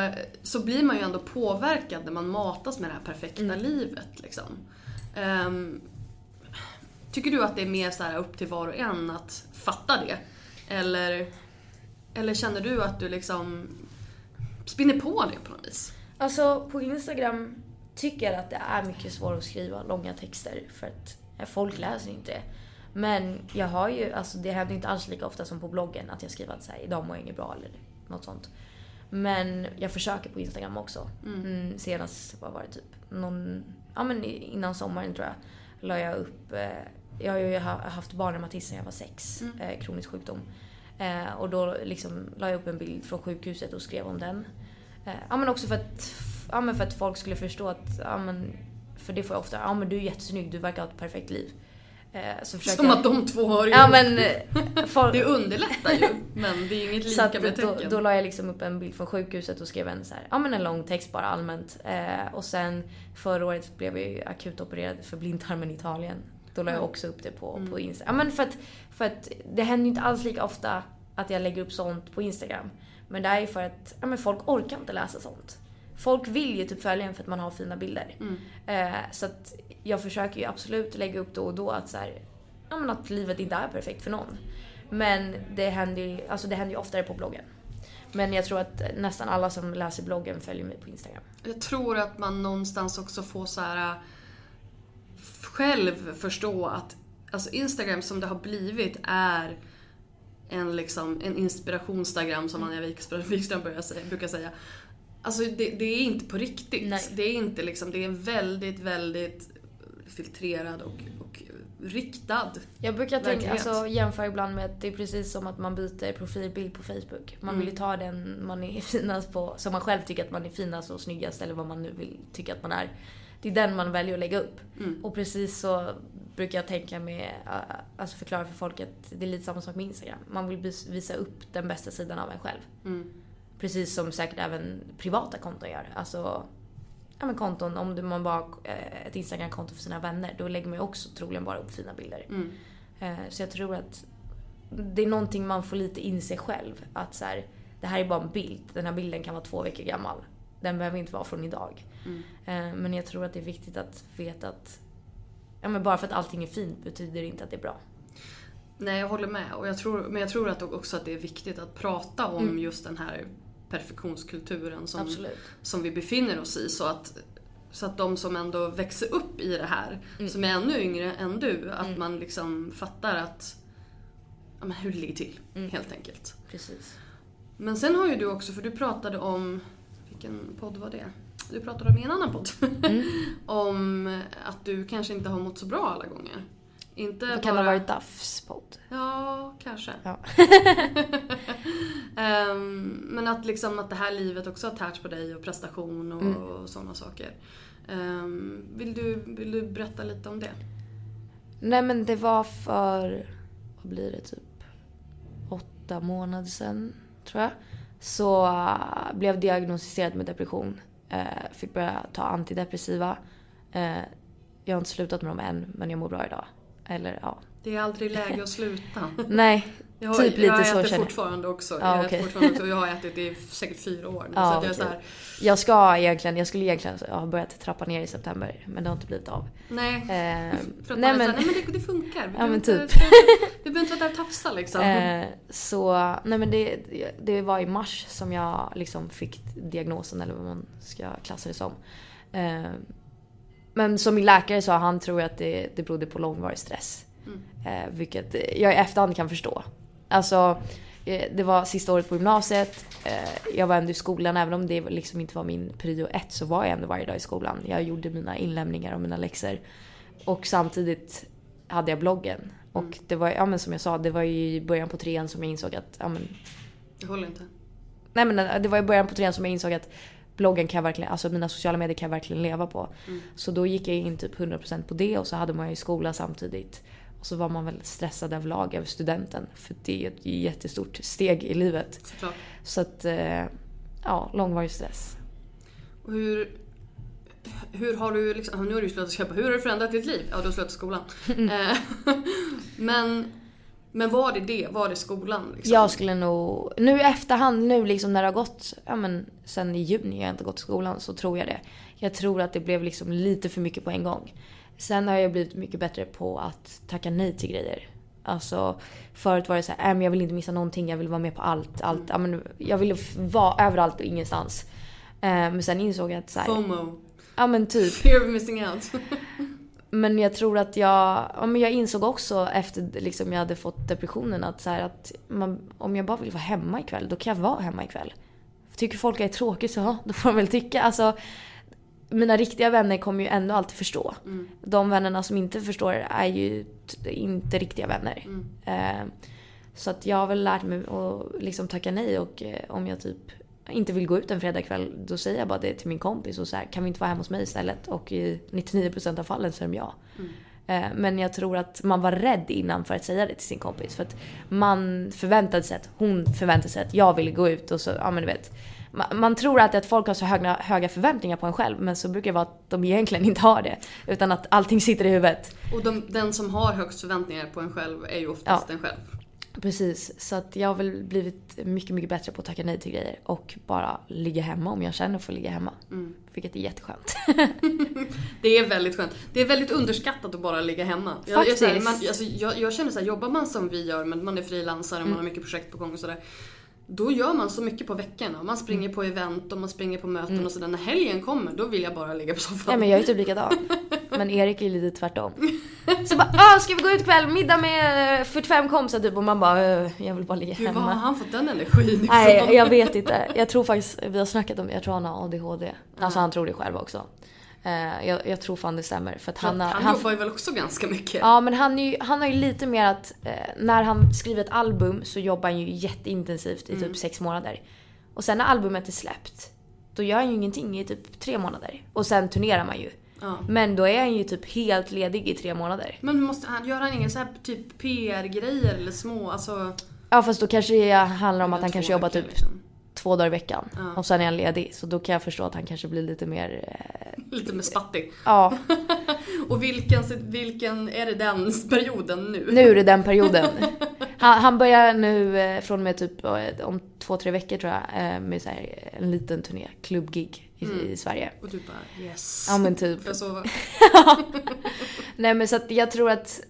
Speaker 3: så blir man ju ändå påverkad när man matas med det här perfekta livet liksom. Ehm, tycker du att det är mer så här upp till var och en att fatta det? Eller, eller känner du att du liksom spinner på det på något vis?
Speaker 2: Alltså på Instagram tycker jag att det är mycket svårare att skriva långa texter för att folk läser inte. Men jag har ju, alltså det händer inte alls lika ofta som på bloggen att jag skriver att så här, idag mår jag inget bra eller något sånt. Men jag försöker på Instagram också. Mm, senast, vad var det typ, någon, ja men innan sommaren tror jag, la jag upp, eh, jag har ju ha- haft barnreumatism sedan jag var sex, eh, kronisk sjukdom. Eh, och då liksom la jag upp en bild från sjukhuset och skrev om den. Eh, ja men också för att, ja, men för att folk skulle förstå att, ja men, för det får jag ofta, ja men du är jättesnygg, du verkar ha ett perfekt liv. Eh, så försöker
Speaker 3: Som att de två har
Speaker 2: Ja men... <laughs> folk-
Speaker 3: Det underlättar ju, men det är inget
Speaker 2: så
Speaker 3: lika med
Speaker 2: då,
Speaker 3: tecken.
Speaker 2: då la jag liksom upp en bild från sjukhuset och skrev en, så här, ja, men en lång text bara allmänt. Eh, och sen förra året blev jag ju akut opererad för blindtarmen i Italien. Då la jag också upp det på, på Instagram. Ja, men för, att, för att det händer ju inte alls lika ofta att jag lägger upp sånt på Instagram. Men det är ju för att ja, men folk orkar inte läsa sånt. Folk vill ju typ följa en för att man har fina bilder. Eh, så att jag försöker ju absolut lägga upp då och då att så här, ja, men att livet inte är perfekt för någon. Men det händer ju, alltså det händer ju oftare på bloggen. Men jag tror att nästan alla som läser bloggen följer mig på Instagram.
Speaker 3: Jag tror att man någonstans också får så här äh, själv förstå att alltså Instagram som det har blivit är en, liksom, en inspirationstagram som Anja Wikström, brukar säga. Alltså det, det är inte på riktigt.
Speaker 2: Nej.
Speaker 3: Det är inte liksom, det är väldigt, väldigt filtrerad och, och riktad.
Speaker 2: Jag brukar tänka, alltså, jämföra ibland med att det är precis som att man byter profilbild på Facebook. Man vill ju ta den man är <laughs> finast på, som man själv tycker att man är finast och snyggast eller vad man nu vill tycka att man är. Det är den man väljer att lägga upp. Och precis så brukar jag tänka med, alltså förklara för folk att det är lite samma sak med Instagram. Man vill vis- visa upp den bästa sidan av en själv. Precis som säkert även privata konton gör. Alltså, ja men konton, om du- man bara har eh, ett Instagram-konto för sina vänner, då lägger man ju också troligen bara upp fina bilder. Eh, Så jag tror att det är någonting man får lite inse själv. Att så här, det här är bara en bild. Den här bilden kan vara två veckor gammal. Den behöver inte vara från idag. Eh, Men jag tror att det är viktigt att veta att ja, men bara för att allting är fint betyder det inte att det är bra.
Speaker 3: Nej, jag håller med. Och jag tror, men jag tror att också att det är viktigt att prata om
Speaker 2: Mm.
Speaker 3: just den här perfektionskulturen som,
Speaker 2: Absolut.
Speaker 3: som vi befinner oss i. Så att, så att de som ändå växer upp i det här, som är ännu yngre än du, att man liksom fattar att ja, men hur det ligger till, helt enkelt.
Speaker 2: Precis.
Speaker 3: Men sen har ju du också, för du pratade om, vilken podd var det? Du pratade om i en annan podd. <laughs> om att du kanske inte har mått så bra alla gånger. Inte
Speaker 2: Det
Speaker 3: bara...
Speaker 2: kan ha varit Duffs podd.
Speaker 3: Ja, kanske.
Speaker 2: Ja. <laughs>
Speaker 3: Ehm, men att liksom att det här livet också har tärt på dig och prestation och,
Speaker 2: Mm.
Speaker 3: och sådana saker. Ehm, vill, du, vill du berätta lite om det?
Speaker 2: Nej men det var för, vad blir det, typ åtta månader sedan tror jag. Så äh, blev diagnostiserad med depression. Eh, fick börja ta antidepressiva. Eh, jag har inte slutat med dem än men jag mår bra idag. Eller ja.
Speaker 3: Det är aldrig läge att sluta. <laughs>
Speaker 2: Nej,
Speaker 3: Jag,
Speaker 2: typ lite
Speaker 3: jag
Speaker 2: så
Speaker 3: äter
Speaker 2: känner jag.
Speaker 3: fortfarande också.
Speaker 2: Ja,
Speaker 3: jag, äter fortfarande också. <laughs> jag har ätit i säkert fyra år nu.
Speaker 2: Ja,
Speaker 3: så att jag så här,
Speaker 2: Jag ska egentligen, jag skulle egentligen ha börjat trappa ner i september men det har inte blivit av.
Speaker 3: nej.
Speaker 2: Eh,
Speaker 3: För att
Speaker 2: nej, men,
Speaker 3: så här, nej men det, det funkar.
Speaker 2: Ja, men typ. <laughs>
Speaker 3: Vi behöver inte vara där och tafsa liksom.
Speaker 2: Eh, så, nej men det, det var i mars som jag liksom fick diagnosen eller vad man ska klassa det som. Eh, men som min läkare sa, han tror att det, det berodde på långvarig stress. Eh, vilket jag i efterhand kan förstå. Alltså, eh, det var sista året på gymnasiet. Eh, jag var ändå i skolan, även om det liksom inte var min prio ett så var jag ändå varje dag i skolan. Jag gjorde mina inlämningar och mina läxor. Och samtidigt hade jag bloggen. Och det var, ja men som jag sa, det var ju i början på trean som jag insåg att, ja men,
Speaker 3: Det håller inte.
Speaker 2: nej men det var i början på trean som jag insåg att bloggen kan jag verkligen, alltså mina sociala medier kan jag verkligen leva på. Så då gick jag in typ 100% på det och så hade man ju skola samtidigt. Och så var man väl stressad överlag över studenten. För det är ju ett jättestort steg i livet.
Speaker 3: Såklart.
Speaker 2: Så att, eh, ja, långvarig stress.
Speaker 3: Och hur, hur har du liksom, nu har du slutat köpa, hur har du förändrat ditt liv? Ja, du har slutat skolan. Eh, <laughs> men, men var det det? Var det skolan? Liksom?
Speaker 2: Jag skulle nog, nu i efterhand, nu liksom när det har gått, ja men sen i juni, jag inte gått i skolan, så tror jag det. Jag tror att det blev liksom lite för mycket på en gång. Sen har jag blivit mycket bättre på att tacka nej till grejer. Alltså förut var det så här, äh, jag vill inte missa någonting, jag vill vara med på allt. allt. Ja, men jag ville f- vara överallt och ingenstans. Eh, men sen insåg jag att så här,
Speaker 3: FOMO.
Speaker 2: ja men typ. <laughs>
Speaker 3: Fear of missing out. <laughs>
Speaker 2: Men jag tror att jag, ja, men jag insåg också efter liksom jag hade fått depressionen att, så här, att man, om jag bara vill vara hemma ikväll, då kan jag vara hemma ikväll. Tycker folk jag är tråkig så ja, då får de väl tycka. Alltså, mina riktiga vänner kommer ju ändå alltid förstå. De vännerna som inte förstår är ju inte riktiga vänner. Eh, så att jag har väl lärt mig att liksom tacka nej och eh, om jag typ inte vill gå ut en fredagkväll då säger jag bara det till min kompis och så här, kan vi inte vara hemma hos mig istället? Och i 99% av fallen så är de ja. Eh, Men jag tror att man var rädd innan för att säga det till sin kompis. För att man förväntade sig att hon förväntade sig att jag ville gå ut och så, ja men du vet. Ma- Man tror alltid att folk har så höga, höga förväntningar på en själv men så brukar det vara att de egentligen <laughs> inte har det. Utan att allting sitter i huvudet.
Speaker 3: Och de, den som har högst förväntningar på en själv är ju oftast
Speaker 2: Ja.
Speaker 3: en själv.
Speaker 2: Precis, så att jag har väl blivit mycket, mycket bättre på att tacka nej till grejer. Och bara ligga hemma om jag känner för att ligga hemma. Vilket är jätteskönt. <laughs>
Speaker 3: Det är väldigt skönt. Det är väldigt underskattat att bara ligga hemma. Jag, jag, här, man, alltså, jag, jag känner så här, jobbar man som vi gör, men man är frilansare och
Speaker 2: Mm.
Speaker 3: man har mycket projekt på gång och sådär. Då gör man så mycket på veckorna. Man springer
Speaker 2: Mm.
Speaker 3: på event och man springer på möten och sådär. När helgen kommer, då vill jag bara ligga på soffan.
Speaker 2: Ja men jag är typ likadan. <laughs> Men Erik är lite tvärtom. Så bara ska vi gå ut ikväll? Middag med eh, 45 kompisar typ och man bara "Eh, jag vill bara ligga
Speaker 3: Gud, var har
Speaker 2: hemma.
Speaker 3: han fått den energin ifrån?
Speaker 2: Nej jag vet inte. Jag tror faktiskt, vi har snackat om jag tror han har ADHD. Alltså han tror det själv också. Eh, jag, jag tror fan det stämmer. För att han, har-
Speaker 3: han, jobbar ju väl också ganska mycket.
Speaker 2: Ja men han, är ju, han har ju lite mer att eh, när han skriver ett album så jobbar han ju jätteintensivt i
Speaker 3: Mm.
Speaker 2: typ sex månader. Och sen när albumet är släppt, då gör han ju ingenting i typ tre månader. Och sen turnerar man ju.
Speaker 3: Ja.
Speaker 2: Men då är han ju typ helt ledig i tre månader.
Speaker 3: Men måste han, gör han inga så här typ PR-grejer eller små, alltså...
Speaker 2: Ja fast då kanske det handlar om att han kanske jobbar typ
Speaker 3: liksom.
Speaker 2: Två dagar i veckan.
Speaker 3: Ja.
Speaker 2: Och sen är han ledig. Så då kan jag förstå att han kanske blir lite mer... Eh,
Speaker 3: Lite med spattig.
Speaker 2: ja, <laughs>
Speaker 3: Och vilken, vilken är det den perioden nu?
Speaker 2: nu är det den perioden. Han, han börjar nu eh, från och med typ eh, om två, tre veckor tror jag eh, med så här, en liten turné, klubbgig i, i Sverige.
Speaker 3: Och du bara yes.
Speaker 2: Ja men typ.
Speaker 3: Jag sova? <laughs>
Speaker 2: Nej men så att jag tror att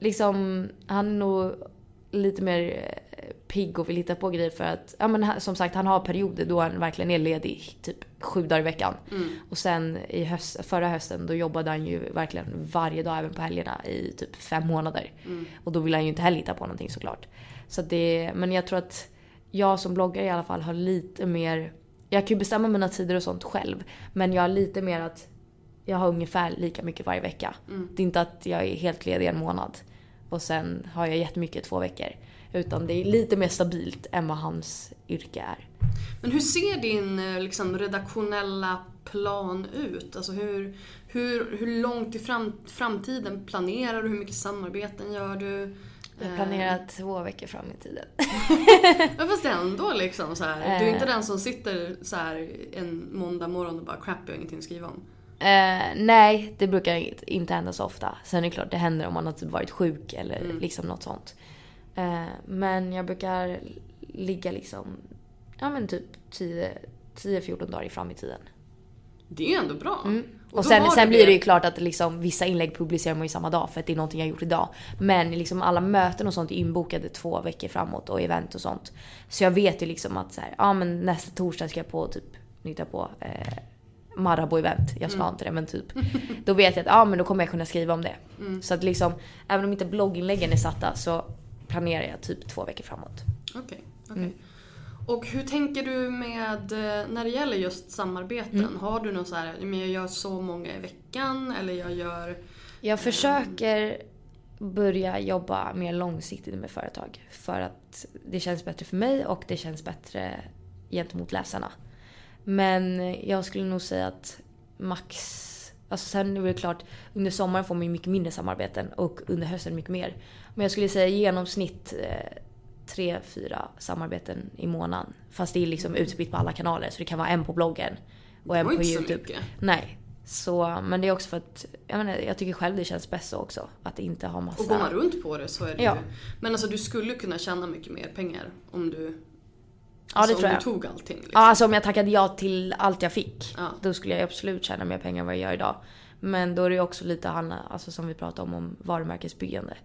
Speaker 2: liksom, han är nog lite mer pigg och vill hitta på grejer för att, ja men som sagt han har perioder då han verkligen är ledig typ sju dagar i veckan. Och sen i höst, förra hösten då jobbade han ju verkligen varje dag även på helgerna i typ fem månader. Och då vill han ju inte heller hitta på någonting såklart. Så det, men jag tror att jag som bloggare i alla fall har lite mer, jag kan ju bestämma mina tider och sånt själv. Men jag har lite mer att jag har ungefär lika mycket varje vecka. Det är inte att jag är helt ledig en månad och sen har jag jättemycket två veckor. Utan det är lite mer stabilt än vad hans yrke är.
Speaker 3: Men hur ser din eh, liksom, redaktionella plan ut? Alltså hur, hur, hur långt i fram, framtiden planerar du? Hur mycket samarbeten gör du?
Speaker 2: Jag planerar två veckor fram i tiden. <laughs>
Speaker 3: Ja, fast ändå liksom så här. Du är inte den som sitter så här en måndag morgon och bara crap, jag har ingenting att skriva om.
Speaker 2: Eh, nej, det brukar inte- hända så ofta. Sen är det klart, det händer om man har typ varit sjuk eller liksom något sånt. Eh, men jag brukar ligga liksom, ja men typ 10 10-14 dagar fram i tiden.
Speaker 3: Det är ju ändå bra.
Speaker 2: Mm. Och,
Speaker 3: då
Speaker 2: sen, sen blir det ju klart att liksom, vissa inlägg publicerar man ju samma dag för att det är någonting jag gjort idag. Men liksom alla möten och sånt är inbokade två veckor framåt och event och sånt. Så jag vet ju liksom att så här, ja men nästa torsdag ska jag på typ, nytta på eh, Marabou-event. Jag ska inte det men typ. Då vet jag att ja men då kommer jag kunna skriva om det. Så att liksom, även om inte blogginläggen är satta så planerar jag typ två veckor framåt.
Speaker 3: Okej, okej.
Speaker 2: Mm.
Speaker 3: Och hur tänker du med, eh, när det gäller just samarbeten?
Speaker 2: Mm.
Speaker 3: Har du något så här, men jag gör så många i veckan eller jag gör...
Speaker 2: Jag försöker börja jobba mer långsiktigt med företag. För att det känns bättre för mig och det känns bättre gentemot läsarna. Men jag skulle nog säga att max... Alltså sen är det klart, under sommaren får man ju mycket mindre samarbeten och under hösten mycket mer. Men jag skulle säga i genomsnitt eh, tre, fyra samarbeten i månaden. Fast det är liksom utspritt på alla kanaler så det kan vara en på bloggen och en på
Speaker 3: inte så
Speaker 2: YouTube.
Speaker 3: mycket.
Speaker 2: Nej. Så, men det är också för att jag, menar, jag tycker själv det känns bäst så också. Att inte ha massa...
Speaker 3: Och går man runt på det så är det
Speaker 2: Ja.
Speaker 3: ju... Men alltså du skulle kunna tjäna mycket mer pengar om du...
Speaker 2: Ja, det
Speaker 3: alltså,
Speaker 2: tror
Speaker 3: om
Speaker 2: jag.
Speaker 3: du tog allting. Liksom.
Speaker 2: Ja, alltså om jag tackade ja till allt jag fick.
Speaker 3: Ja.
Speaker 2: Då skulle jag absolut tjäna mer pengar än vad jag gör idag. Men då är det ju också lite handla, alltså som vi pratade om, om varumärkesbyggande.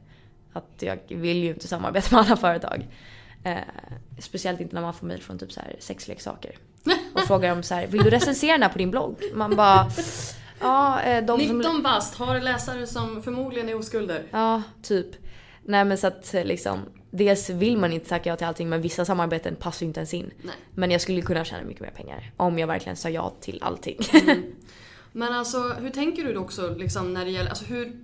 Speaker 2: Att jag vill ju inte samarbeta med alla företag. Eh, speciellt inte när man får mejl från typ så här sexleksaker. Och frågar om så här, vill du recensera den här på din blogg? Man bara, ja, eh, de som...
Speaker 3: 19 bast, har läsare som förmodligen är oskulder.
Speaker 2: Ja, typ. Nej men så att liksom, dels vill man inte tacka ja till allting men vissa samarbeten passar ju inte ens in.
Speaker 3: Nej.
Speaker 2: Men jag skulle kunna tjäna mycket mer pengar om jag verkligen sa ja till allting.
Speaker 3: Men alltså hur tänker du då också liksom när det gäller, alltså hur,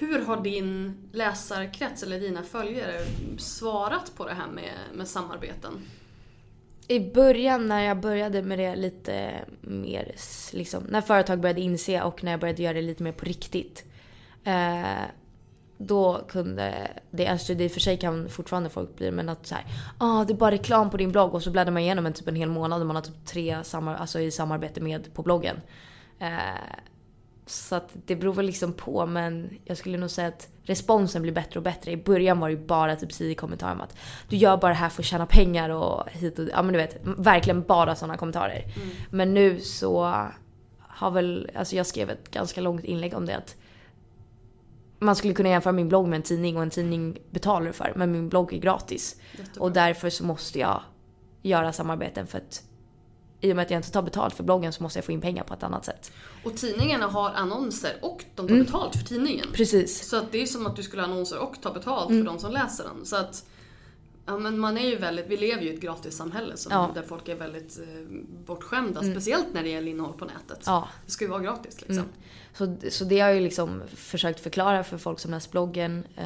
Speaker 3: hur har din läsarkrets eller dina följare svarat på det här med, med samarbeten?
Speaker 2: I början när jag började med det lite mer, liksom, när företag började inse och när jag började göra det lite mer på riktigt. Eh, då kunde det, alltså det i och för sig kan fortfarande folk bli men att såhär... ah, det är bara reklam på din blogg och så bläddrar man igenom en typ en hel månad och man har typ tre samar- alltså i samarbete med på bloggen. Eh, så att det beror väl liksom på men jag skulle nog säga att responsen blir bättre och bättre. I början var det ju bara typ i kommentarer om att du gör bara det här för att tjäna pengar och hit och Ja men du vet, verkligen bara sådana kommentarer. Men nu så har väl, alltså jag skrev ett ganska långt inlägg om det att man skulle kunna jämföra min blogg med en tidning och en tidning betalar du för men min blogg är gratis. Och därför så måste jag göra samarbeten för att i och med att jag inte tar betalt för bloggen så måste jag få in pengar på ett annat sätt.
Speaker 3: Och tidningarna har annonser och de tar betalt för tidningen.
Speaker 2: Mm. Precis.
Speaker 3: Så att det är som att du skulle ha annonser och ta betalt
Speaker 2: Mm.
Speaker 3: för de som läser den. Så att Ja men man är ju väldigt, vi lever ju i ett gratissamhälle som,
Speaker 2: Ja.
Speaker 3: där folk är väldigt eh, bortskämda. Speciellt när det gäller innehåll på nätet.
Speaker 2: Ja.
Speaker 3: Det ska ju vara gratis liksom.
Speaker 2: Så, så det har jag ju liksom försökt förklara för folk som läst bloggen. Eh,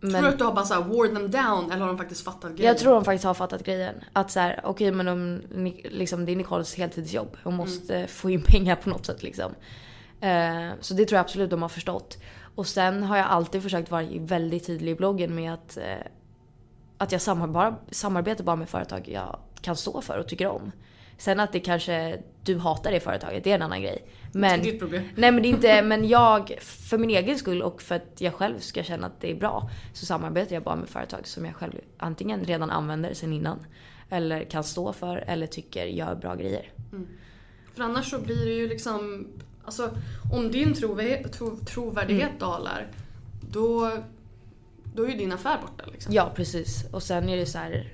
Speaker 3: Tror
Speaker 2: men
Speaker 3: du att du har bara såhär wore them down eller har de faktiskt fattat grejen?
Speaker 2: jag tror de faktiskt har fattat grejen. Att så här, okej men om, liksom, det är Nicoles heltidsjobb. Hon måste få in pengar på något sätt liksom. Eh, så det tror jag absolut de har förstått. Och sen har jag alltid försökt vara väldigt tydlig i bloggen med att, eh, att jag samar- bara, samarbetar bara med företag jag kan stå för och tycker om. Sen att det kanske du hatar det företaget, det är en annan grej. Men,
Speaker 3: Det är ditt problem. <laughs>
Speaker 2: Nej men det är inte, men jag, för min egen skull och för att jag själv ska känna att det är bra så samarbetar jag bara med företag som jag själv antingen redan använder sen innan eller kan stå för eller tycker gör bra grejer.
Speaker 3: För annars så blir det ju liksom, alltså om din trovärdighet, tro, trovärdighet
Speaker 2: Mm.
Speaker 3: dalar, då, då är ju din affär borta liksom.
Speaker 2: Ja, precis. Och sen är det så här...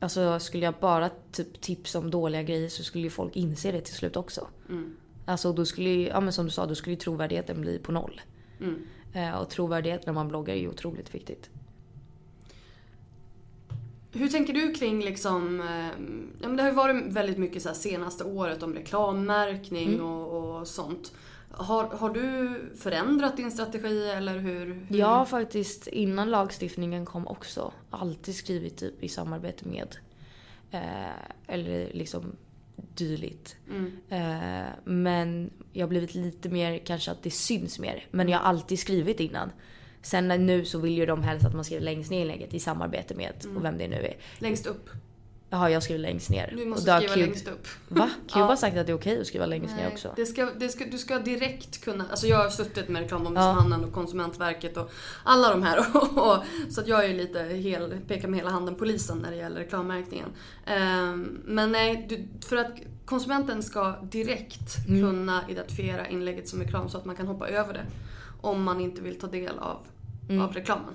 Speaker 2: Alltså skulle jag bara typ tipsa om dåliga grejer så skulle ju folk inse det till slut också.
Speaker 3: Mm.
Speaker 2: Alltså då skulle ju, ja men som du sa, då skulle ju trovärdigheten bli på noll.
Speaker 3: Mm.
Speaker 2: Eh, och trovärdighet när man bloggar är ju otroligt viktigt.
Speaker 3: Hur tänker du kring liksom, eh, ja men det har ju varit väldigt mycket så senaste året om reklammärkning
Speaker 2: Mm.
Speaker 3: och, och sånt. Har, har du förändrat din strategi eller hur? hur?
Speaker 2: Jag har faktiskt innan lagstiftningen kom också alltid skrivit typ i samarbete med eh, eller liksom dylikt.
Speaker 3: Mm.
Speaker 2: Eh, men jag har blivit lite mer kanske att det syns mer. Men jag har alltid skrivit innan. Sen nu så vill ju de helst att man skriver längst ner i inlägget i samarbete med
Speaker 3: Mm.
Speaker 2: och vem det nu är.
Speaker 3: Längst upp.
Speaker 2: Jaha, jag skriver längst ner.
Speaker 3: Du måste skriva
Speaker 2: Cube-
Speaker 3: längst upp.
Speaker 2: Va? Cube <laughs>
Speaker 3: Ja.
Speaker 2: har sagt att det är okej att skriva längst ner
Speaker 3: Nej,
Speaker 2: också.
Speaker 3: Det ska, det ska, du ska direkt kunna, alltså jag har suttit med reklamombudsmannen och konsumentverket och alla de här. <laughs> Och, så att jag är lite hel, pekar med hela handen polisen när det gäller reklammärkningen. Ehm, men nej, du, för att konsumenten ska direkt
Speaker 2: Mm.
Speaker 3: kunna identifiera inlägget som reklam så att man kan hoppa över det. Om man inte vill ta del av,
Speaker 2: Mm.
Speaker 3: av reklamen.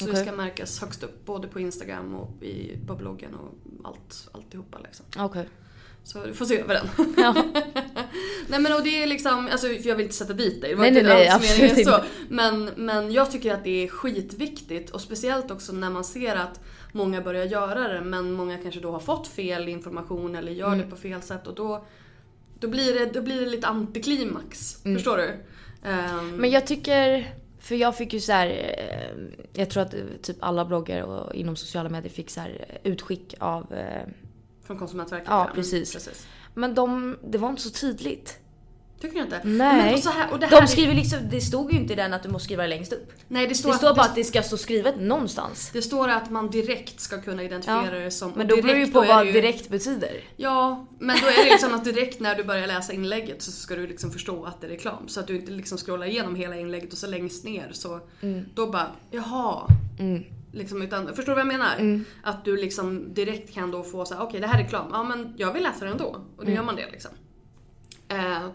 Speaker 3: Så det
Speaker 2: Okej.
Speaker 3: ska märkas högst upp, både på Instagram och i, på bloggen och allt, alltihopa liksom.
Speaker 2: Okej.
Speaker 3: Så du får se över den.
Speaker 2: Ja. <laughs>
Speaker 3: nej men och det är liksom, alltså jag vill inte sätta dit dig. Det var
Speaker 2: Nej,
Speaker 3: inte
Speaker 2: nej, nej, absolut
Speaker 3: så.
Speaker 2: inte.
Speaker 3: Men, men jag tycker att det är skitviktigt och speciellt också när man ser att många börjar göra det men många kanske då har fått fel information eller gör
Speaker 2: Mm.
Speaker 3: det på fel sätt och då, då, blir, det, då blir det lite antiklimax.
Speaker 2: Mm.
Speaker 3: Förstår du? Ehm,
Speaker 2: Men jag tycker, för jag fick ju så här, eh, jag tror att eh, typ alla bloggar och inom sociala medier fick så eh, utskick av,
Speaker 3: Från Konsumentverket?
Speaker 2: ja
Speaker 3: Mm,
Speaker 2: precis.
Speaker 3: precis.
Speaker 2: Men de, det var inte så tydligt.
Speaker 3: Tycker du inte?
Speaker 2: Nej.
Speaker 3: Och här, och det
Speaker 2: de
Speaker 3: är-
Speaker 2: skriver liksom, det stod ju inte i den att du måste skriva det längst upp.
Speaker 3: Nej, det står,
Speaker 2: Det
Speaker 3: att-
Speaker 2: står bara att det ska stå skrivet någonstans.
Speaker 3: Det står att man direkt ska kunna identifiera det som...
Speaker 2: Men då beror det ju på vad
Speaker 3: det ju-
Speaker 2: direkt betyder.
Speaker 3: Ja, men då är det liksom att direkt när du börjar läsa inlägget så ska du liksom förstå att det är reklam. Så att du inte liksom scrollar igenom hela inlägget och så längst ner så
Speaker 2: Mm.
Speaker 3: då bara, jaha. Liksom utan, förstår du vad jag menar?
Speaker 2: Mm.
Speaker 3: Att du liksom direkt kan då få så okej det här är reklam, ja men jag vill läsa det ändå. Och då
Speaker 2: Mm.
Speaker 3: gör man det liksom. Eh,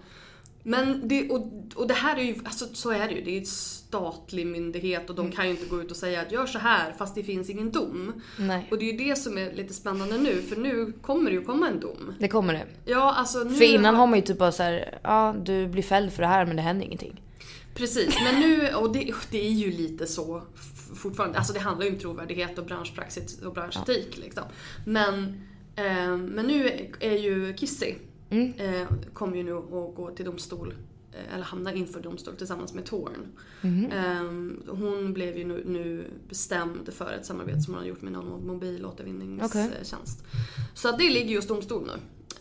Speaker 3: men det, och, och det här är ju, alltså så är det ju. Det är en statlig myndighet och de
Speaker 2: Mm.
Speaker 3: kan ju inte gå ut och säga att gör så här fast det finns ingen dom.
Speaker 2: Nej.
Speaker 3: Och det är ju det som är lite spännande nu för nu kommer det ju komma en dom.
Speaker 2: Det kommer det.
Speaker 3: Ja, alltså nu...
Speaker 2: För innan har man ju typ bara såhär, ja du blir fälld för det här men det händer ingenting.
Speaker 3: Precis, men nu, och det, det är ju lite så fortfarande. Alltså det handlar ju om trovärdighet och branschpraxis och branschetik liksom. Men, eh, men nu är ju Kissy,
Speaker 2: Mm.
Speaker 3: eh, kommer ju nu att gå till domstol. eh, Eller hamna inför domstol tillsammans med Torn.
Speaker 2: Mhm.
Speaker 3: Eh, hon blev ju nu, nu bestämd för ett samarbete som hon har gjort med någon mobilåtervinningstjänst. Så att det ligger ju hos domstol nu.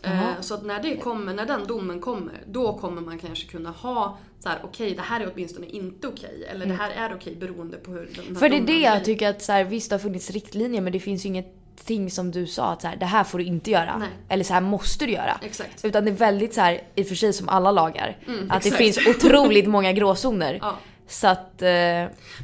Speaker 2: Jaha.
Speaker 3: Så att när det kommer, när den domen kommer, då kommer man kanske kunna ha så här: okej det här är åtminstone inte okej. Eller det här är okej beroende på hur den här
Speaker 2: Mm. För det är det jag tycker att så här, visst det har funnits riktlinjer men det finns ju ingenting som du sa att så här, det här får du inte göra.
Speaker 3: Nej.
Speaker 2: Eller så här måste du göra.
Speaker 3: Exakt.
Speaker 2: Utan det är väldigt så här, i och för sig som alla lagar,
Speaker 3: Mm,
Speaker 2: att det
Speaker 3: exakt.
Speaker 2: finns otroligt många gråzoner.
Speaker 3: Ja.
Speaker 2: Så att, eh,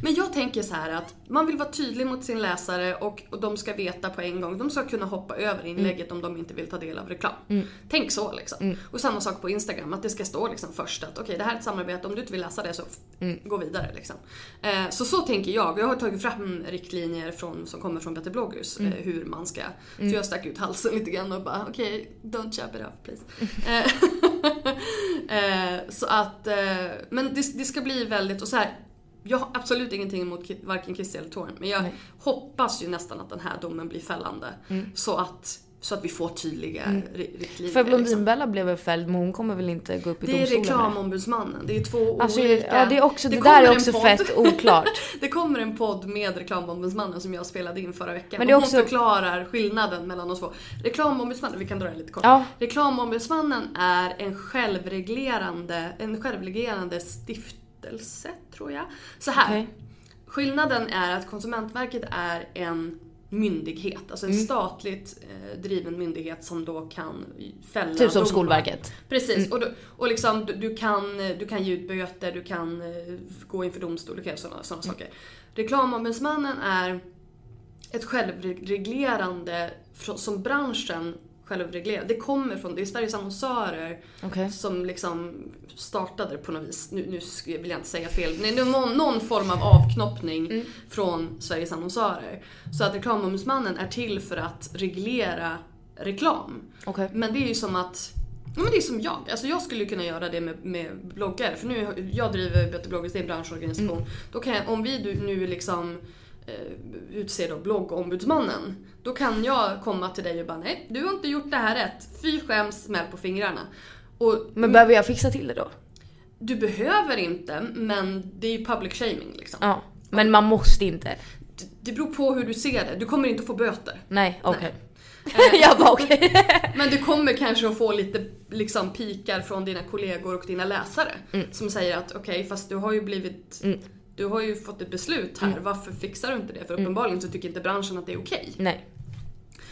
Speaker 3: Men jag tänker så här att man vill vara tydlig mot sin läsare och, och de ska veta på en gång. De ska kunna hoppa över inlägget om de inte vill ta del av reklam.
Speaker 2: Mm.
Speaker 3: Tänk så liksom. Och samma sak på Instagram, att det ska stå liksom först att okej det här är ett samarbete, om du inte vill läsa det så
Speaker 2: Mm.
Speaker 3: gå vidare liksom. Eh, så så tänker jag. Jag har tagit fram riktlinjer från, som kommer från Better bloggers
Speaker 2: Mm.
Speaker 3: eh, hur man ska. Så jag stack ut halsen lite grann och bara okej, don't chop it off please. <laughs> <laughs> <laughs> Eh, så att, eh, men det, det ska bli väldigt, och så här. Jag har absolut ingenting emot varken Kissy eller Torn, men jag
Speaker 2: Nej.
Speaker 3: hoppas ju nästan att den här domen blir fällande. Så, att, så att vi får tydliga ri- riktlinjer.
Speaker 2: för
Speaker 3: liksom.
Speaker 2: Blondinbella blev väl fälld men hon kommer väl inte gå upp i
Speaker 3: Det är
Speaker 2: domstolen?
Speaker 3: reklamombudsmannen. Det är två
Speaker 2: Alltså,
Speaker 3: olika...
Speaker 2: ja, det är också- det där
Speaker 3: kommer
Speaker 2: är också
Speaker 3: podd.
Speaker 2: fett oklart. <laughs>
Speaker 3: det kommer en podd med reklamombudsmannen som jag spelade in förra veckan.
Speaker 2: Men det är också-
Speaker 3: Hon förklarar skillnaden mellan de två. Reklamombudsmannen, vi kan dra det lite kort.
Speaker 2: Ja.
Speaker 3: Reklamombudsmannen är en självreglerande, en självreglerande stiftelse, tror jag. Så här.
Speaker 2: Okej.
Speaker 3: Skillnaden är att Konsumentverket är en myndighet, alltså en
Speaker 2: Mm.
Speaker 3: statligt eh, driven myndighet som då kan fälla
Speaker 2: Typ som. Skolverket.
Speaker 3: Precis, och, du, och liksom du, du, kan, du kan ge ut böter, du kan eh, gå inför domstol, du kan göra sådana såna saker. Reklamombudsmannen är ett självreglerande som branschen självreglerad. Det kommer från, det är Sveriges annonsörer
Speaker 2: Okej.
Speaker 3: som liksom startade på något vis, nu, nu vill jag inte säga fel, men någon, någon form av avknoppning från Sveriges annonsörer. Så att reklamombudsmannen är till för att reglera reklam.
Speaker 2: Okej.
Speaker 3: Men det är ju som att Ja, men det är som jag. Alltså jag skulle kunna göra det med, med bloggare. För nu, jag driver Bättre bloggers, det är en branschorganisation. Då kan jag, om vi nu liksom eh, utser då bloggombudsmannen. Då kan jag komma till dig och bara nej, du har inte gjort det här rätt. Fy skäms, smäll på fingrarna. Och
Speaker 2: Men behöver jag fixa till det då?
Speaker 3: du behöver inte, men det är ju public shaming liksom.
Speaker 2: Ja. Men man måste inte?
Speaker 3: Det, det beror på hur du ser det. Du kommer inte få böter.
Speaker 2: Nej, okej.
Speaker 3: Eh, <laughs>
Speaker 2: jag bara okej. <laughs>
Speaker 3: Men du kommer kanske att få lite liksom, pikar från dina kollegor och dina läsare.
Speaker 2: Mm.
Speaker 3: Som säger att okej, fast du har ju blivit... Du har ju fått ett beslut här,
Speaker 2: Mm.
Speaker 3: varför fixar du inte det? För uppenbarligen så tycker inte branschen att det är okej.
Speaker 2: Nej.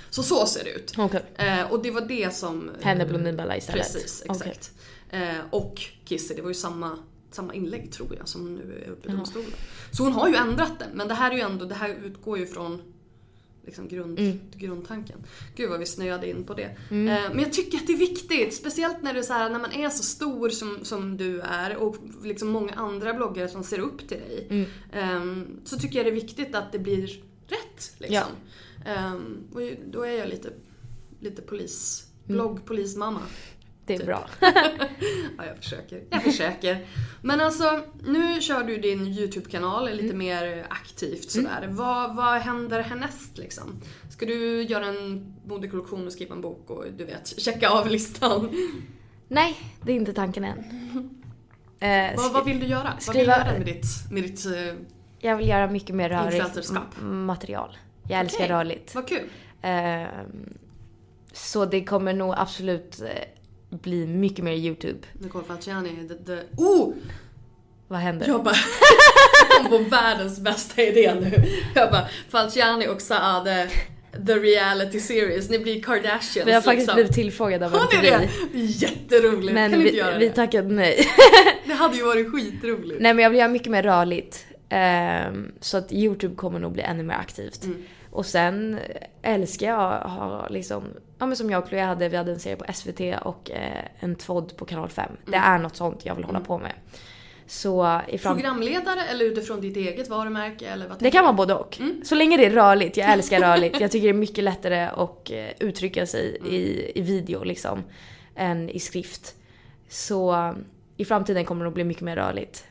Speaker 3: Så så ser det ut.
Speaker 2: Okej.
Speaker 3: Eh, och det var det som... eh,
Speaker 2: Hände Blondinbella istället?
Speaker 3: Precis, exakt. Eh, och Kissy, det var ju samma, samma inlägg tror jag som nu är uppe i domstolen. Så hon har ju ändrat det, men det här är ju ändå, det här utgår ju från liksom grund,
Speaker 2: Mm.
Speaker 3: grundtanken. Gud vad vi snöade in på det. Eh, men jag tycker att det är viktigt, speciellt när, är så här, när man är så stor som, som du är och liksom många andra bloggare som ser upp till dig.
Speaker 2: Mm.
Speaker 3: Ehm, så tycker jag det är viktigt att det blir rätt. Liksom. Ehm, och ju- då är jag lite, lite polis, blogg, polismamma.
Speaker 2: Det är
Speaker 3: Typ.
Speaker 2: bra. <laughs>
Speaker 3: Ja, jag försöker. Jag försöker. Men alltså, nu kör du din YouTube-kanal lite mer aktivt sådär. Vad, vad händer härnäst liksom? Ska du göra en modekollektion och skriva en bok och du vet, checka av listan?
Speaker 2: Nej, det är inte tanken än. <laughs> Eh,
Speaker 3: Vad, vad vill du göra? Vad vill
Speaker 2: skriva-
Speaker 3: du göra med ditt, med ditt eh,
Speaker 2: Jag vill göra mycket mer rörligt material. Jag älskar
Speaker 3: Okej.
Speaker 2: rörligt.
Speaker 3: Vad kul.
Speaker 2: Ehm, så det kommer nog absolut eh, bli mycket mer YouTube.
Speaker 3: Nicole Falciani, the, the... Oh!
Speaker 2: Vad händer?
Speaker 3: Jag bara... <laughs> kom på världens bästa idé nu. Jag bara, Falciani och Saad, the reality series. Ni blir Kardashians
Speaker 2: vi har faktiskt
Speaker 3: liksom.
Speaker 2: blivit tillfrågade av en
Speaker 3: det? Jätteroligt.
Speaker 2: Men
Speaker 3: kan ni inte
Speaker 2: vi,
Speaker 3: göra
Speaker 2: vi
Speaker 3: det?
Speaker 2: tackade nej. <laughs>
Speaker 3: Det hade ju varit skitroligt.
Speaker 2: nej men jag vill göra mycket mer rörligt. Ehm, så att YouTube kommer nog bli ännu mer aktivt.
Speaker 3: Mm.
Speaker 2: Och sen älskar jag att ha liksom, ja men som jag och Chloé hade, vi hade en serie på SVT och eh, en tvådd på kanal 5. Det
Speaker 3: Mm.
Speaker 2: är något sånt jag vill hålla på med. Så i fram-
Speaker 3: Programledare eller utifrån ditt eget varumärke eller vad
Speaker 2: Det kan vara både och.
Speaker 3: Mm.
Speaker 2: Så länge det är rörligt. Jag älskar <laughs> rörligt. Jag tycker det är mycket lättare att eh, uttrycka sig
Speaker 3: Mm.
Speaker 2: i, i video liksom. Än i skrift. Så eh, i framtiden kommer det nog bli mycket mer rörligt.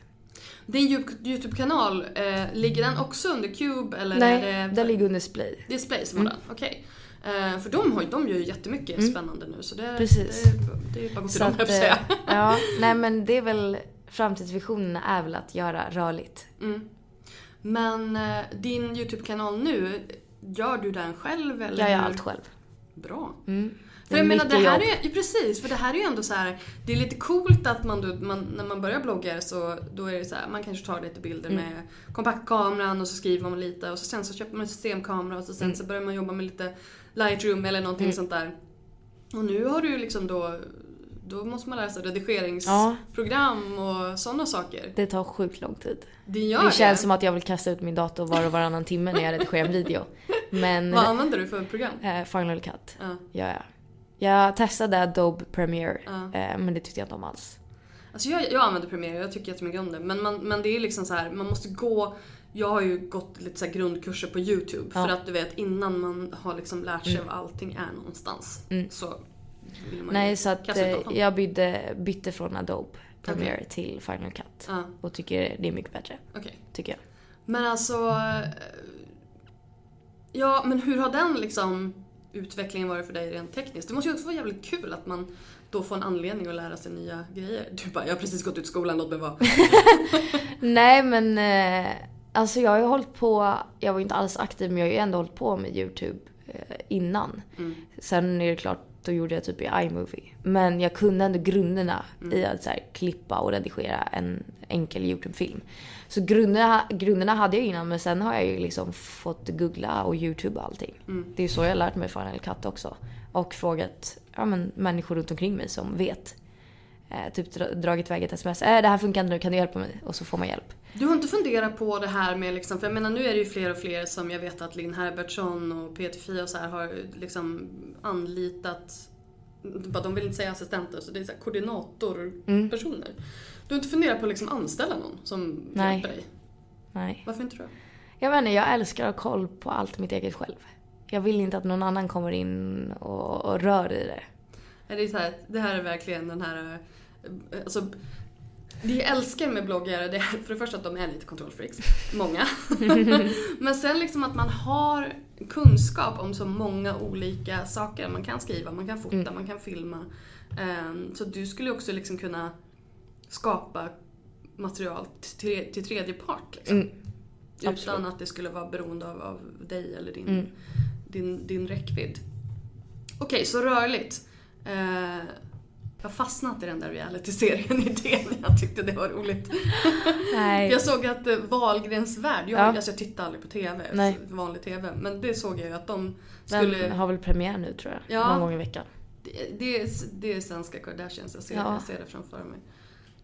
Speaker 3: Din Yout- YouTube-kanal, eh, ligger den också under Cube eller
Speaker 2: Nej,
Speaker 3: är det...
Speaker 2: den ligger under display.
Speaker 3: Display som har den, okej. Eh, för de, har, ju- de gör ju jättemycket spännande nu så det,
Speaker 2: Mm. Precis.
Speaker 3: det, det är bara att gå till dem
Speaker 2: att, eh,
Speaker 3: säga.
Speaker 2: ja, <laughs> nej men det är väl framtidsvisionen är väl att göra rörligt.
Speaker 3: Mm. Men eh, din YouTube-kanal nu, gör du den själv eller?
Speaker 2: Jag gör allt själv.
Speaker 3: Bra.
Speaker 2: Mm.
Speaker 3: För
Speaker 2: Det
Speaker 3: jag menar det här
Speaker 2: jobb.
Speaker 3: är ju precis, för det här är ju ändå så här. Det är lite coolt att man, då, man när man börjar blogga så då är det så här, man kanske tar lite bilder
Speaker 2: Mm.
Speaker 3: med kompaktkameran och så skriver man lite och så sen så köper man en systemkamera och så sen
Speaker 2: Mm.
Speaker 3: så börjar man jobba med lite Lightroom eller någonting sånt där. Och nu har du liksom då då måste man lära sig redigeringsprogram och sådana saker.
Speaker 2: Det tar sjukt lång tid.
Speaker 3: Det gör
Speaker 2: det känns som att jag vill kasta ut min dator var och varannan timme när jag redigerar en video. <laughs> Men
Speaker 3: Vad använder du för program?
Speaker 2: eh, Final Cut
Speaker 3: Ja.
Speaker 2: gör jag. Jag testade Adobe Premiere eh, men det tyckte jag inte om alls.
Speaker 3: Alltså jag, jag använder Premiere, jag tycker jättemycket om det. Men, man, men det är liksom så här, man måste gå... Jag har ju gått lite så grundkurser på YouTube.
Speaker 2: Ja.
Speaker 3: För att du vet, innan man har liksom lärt sig var allting är någonstans.
Speaker 2: Mm.
Speaker 3: Så vill man
Speaker 2: Nej
Speaker 3: ju
Speaker 2: så att eh, jag bytte, bytte från Adobe Premiere till Final Cut.
Speaker 3: Ja,
Speaker 2: Och tycker det är mycket bättre.
Speaker 3: okej.
Speaker 2: Tycker jag.
Speaker 3: Men alltså... eh, Ja, men hur har den liksom utvecklingen varit för dig rent tekniskt? Det måste ju också vara jävligt kul att man då får en anledning att lära sig nya grejer. Du bara, jag har precis gått ut skolan, låt mig vara. <laughs>
Speaker 2: Nej men eh, alltså jag har ju hållit på, jag var ju inte alls aktiv men jag har ju ändå hållit på med YouTube eh, innan.
Speaker 3: Mm.
Speaker 2: Sen är det klart, då gjorde jag typ i iMovie. Men jag kunde ändå grunderna i att så här, klippa och redigera en enkel YouTube-film. Så grunderna, grunderna hade jag innan men sen har jag ju liksom fått googla och YouTube och allting. Det är så jag har lärt mig Final Cut också. Och frågat ja, men, människor runt omkring mig som vet. Eh, typ dra- dragit iväg ett sms. Äh, det här funkar inte nu, kan du hjälpa mig? Och så får man hjälp.
Speaker 3: Du har inte funderat på det här med liksom, för jag menar nu är det ju fler och fler som jag vet att Linn Herbertsson och Peter Fia och så här har liksom anlitat, de vill inte säga assistenter, så det är så koordinatorpersoner. Du har inte funderat på att liksom anställa någon som
Speaker 2: Nej.
Speaker 3: hjälper dig?
Speaker 2: Nej.
Speaker 3: Varför inte det?
Speaker 2: Jag vet inte, jag älskar att ha koll på allt mitt eget själv. Jag vill inte att någon annan kommer in och, och rör i det.
Speaker 3: Det, är så här, det här är verkligen den här... eh, Alltså, det jag älskar med bloggare det är för det första att de är lite kontrollfreaks. Många. <laughs> Men sen liksom att man har kunskap om så många olika saker. Man kan skriva, man kan fota, man kan filma. Ehm, Så du skulle också liksom kunna skapa material till, till tredje part. Liksom.
Speaker 2: Mm.
Speaker 3: Utan
Speaker 2: Absolut.
Speaker 3: att det skulle vara beroende av, av dig eller din,
Speaker 2: Mm.
Speaker 3: din, din räckvidd. Okej, så rörligt. Eh, jag fastnat i den där reality-serien <laughs> idén. Jag tyckte det var roligt. <laughs>
Speaker 2: Nej.
Speaker 3: Jag såg att eh, Wahlgrens värld, jag,
Speaker 2: Ja.
Speaker 3: alltså jag tittar aldrig på TV,
Speaker 2: Nej.
Speaker 3: vanlig TV, men det såg jag ju att de
Speaker 2: Den
Speaker 3: skulle...
Speaker 2: har väl premiär nu tror jag.
Speaker 3: Ja.
Speaker 2: Någon gång i veckan.
Speaker 3: Det, det, är, det är svenska Kardashians, jag ser,
Speaker 2: Ja.
Speaker 3: jag ser det framför mig.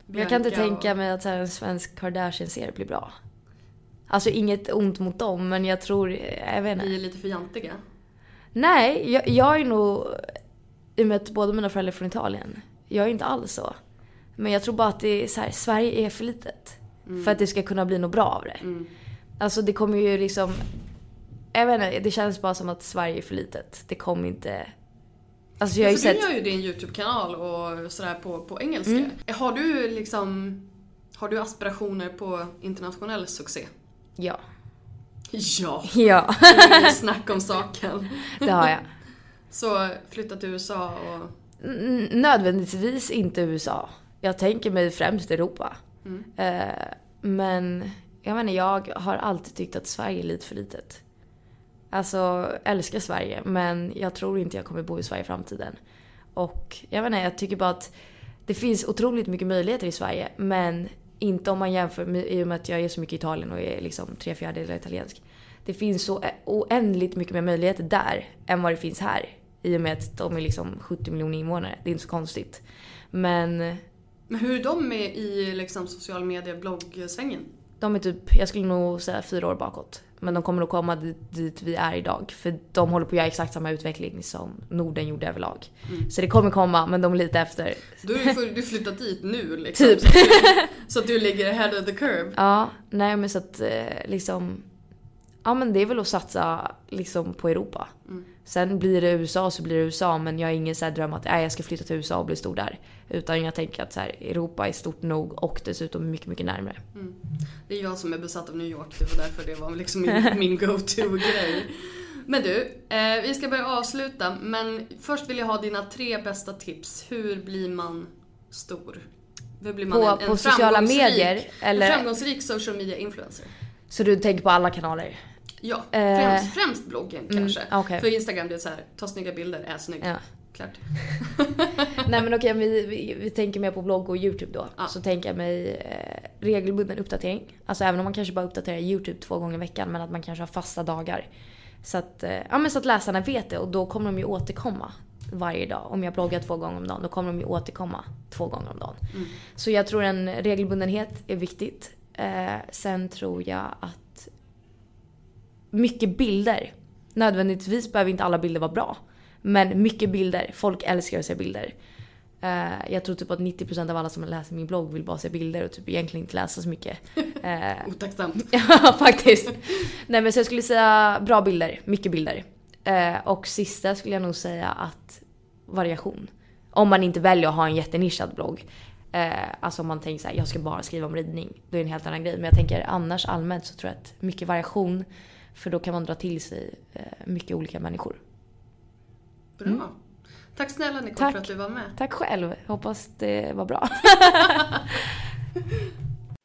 Speaker 2: Men jag kan inte
Speaker 3: Bianca
Speaker 2: tänka mig att så en svensk Kardashian-serie blir bra. Alltså inget ont mot dem, men jag tror, jag vet inte.
Speaker 3: Vi är lite för jantiga.
Speaker 2: Nej, jag, jag är nog, i och med att båda mina föräldrar är från Italien, jag är inte alls så. Men jag tror bara att det är så här, Sverige är för litet. För att det ska kunna bli något bra av det. Alltså det kommer ju liksom, jag vet inte, det känns bara som att Sverige är för litet. Det kommer inte... Alltså jag har ju
Speaker 3: för
Speaker 2: sett...
Speaker 3: du gör ju din YouTube-kanal och sådär på, på engelska.
Speaker 2: Mm.
Speaker 3: Har du liksom... Har du aspirationer på internationell succé?
Speaker 2: Ja.
Speaker 3: Ja.
Speaker 2: Ja,
Speaker 3: snack om saken.
Speaker 2: det har jag.
Speaker 3: Så flytta till USA och...
Speaker 2: N- Nödvändigtvis inte USA. Jag tänker mig främst Europa. Eh, men jag menar, jag har alltid tyckt att Sverige är lite för litet. Alltså, älskar Sverige, men jag tror inte jag kommer bo i Sverige i framtiden. Och jag vet inte, jag tycker bara att det finns otroligt mycket möjligheter i Sverige, men inte om man jämför med, i och med att jag är så mycket i Italien och är liksom tre fjärdedelar italiensk. Det finns så oändligt mycket mer möjligheter där än vad det finns här. I och med att de är liksom 70 miljoner invånare. Det är inte så konstigt. Men
Speaker 3: Men hur är de med i liksom social media bloggsvängen?
Speaker 2: de är typ, jag skulle nog säga fyra år bakåt. Men de kommer nog komma dit, vi är idag. För de håller på att göra exakt samma utveckling som Norden gjorde överlag. Så det kommer komma, men de är lite efter.
Speaker 3: Då du, för, du flyttat dit nu liksom.
Speaker 2: Typ.
Speaker 3: Så, att du, så att du ligger ahead of the curve.
Speaker 2: Ja, nej men så att eh, liksom... Ja men det är väl att satsa liksom på Europa. Sen blir det USA så blir det USA men jag har ingen så dröm att äh, jag ska flytta till USA och bli stor där. Utan jag tänker att så här, Europa är stort nog och dessutom mycket, mycket närmare.
Speaker 3: Det är jag som är besatt av New York, det var därför det var liksom min, <laughs> min go-to-grej. Men du, eh, vi ska börja avsluta men först vill jag ha dina tre bästa tips. Hur blir man stor? Hur blir man
Speaker 2: På-
Speaker 3: en, en
Speaker 2: på sociala medier, eller-
Speaker 3: En framgångsrik social media influencer.
Speaker 2: Så du tänker på alla kanaler?
Speaker 3: Ja,
Speaker 2: Eh,
Speaker 3: främst, främst bloggen kanske.
Speaker 2: okej.
Speaker 3: För Instagram det är så här, ta snygga bilder, är snygg.
Speaker 2: Ja.
Speaker 3: Klart. <laughs>
Speaker 2: Nej men okej, vi, vi, vi tänker mer på blogg och YouTube då.
Speaker 3: Ja.
Speaker 2: Så tänker jag mig eh, regelbunden uppdatering. Alltså även om man kanske bara uppdaterar YouTube två gånger i veckan men att man kanske har fasta dagar. Så att, eh, ja, men så att läsarna vet det och då kommer de ju återkomma varje dag. Om jag bloggar två gånger om dagen då kommer de ju återkomma två gånger om dagen. Så jag tror en regelbundenhet är viktigt. Eh, sen tror jag att mycket bilder. Nödvändigtvis behöver inte alla bilder vara bra. Men mycket bilder. Folk älskar att se bilder. Eh, jag tror typ att 90% av alla som läser min blogg vill bara se bilder och typ egentligen inte läsa så mycket. <laughs> Eh,
Speaker 3: Otacksamt. <laughs>
Speaker 2: ja, faktiskt. Nej men så jag skulle säga bra bilder. Mycket bilder. Eh, och sista skulle jag nog säga att variation. Om man inte väljer att ha en jättenischad blogg. Eh, alltså om man tänker så här, jag ska bara skriva om ridning. Då är det en helt annan grej. Men jag tänker annars allmänt så tror jag att mycket variation. För då kan man dra till sig eh, mycket olika människor.
Speaker 3: Bra. Tack snälla Nicole
Speaker 2: Mm. Tack.
Speaker 3: för att du var med.
Speaker 2: Tack själv. Hoppas det var bra. <laughs>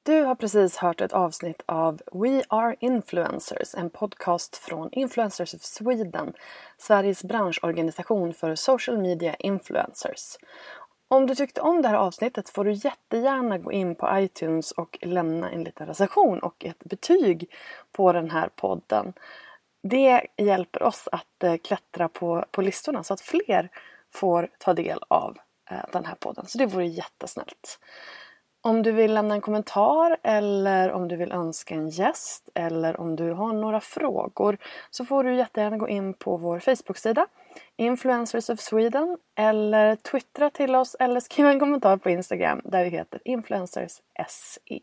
Speaker 1: Du har precis hört ett avsnitt av We Are Influencers, en podcast från Influencers of Sweden, Sveriges branschorganisation för social media influencers. Om du tyckte om det här avsnittet får du jättegärna gå in på iTunes och lämna en liten recension och ett betyg på den här podden. Det hjälper oss att eh, klättra på, på listorna så att fler får ta del av eh, den här podden. Så det vore jättesnällt. Om du vill lämna en kommentar eller om du vill önska en gäst eller om du har några frågor så får du jättegärna gå in på vår Facebook-sida Influencers of Sweden eller twittra till oss eller skriva en kommentar på Instagram där vi heter influencersSE.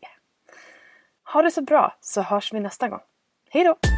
Speaker 1: Ha det så bra så hörs vi nästa gång. Hej då!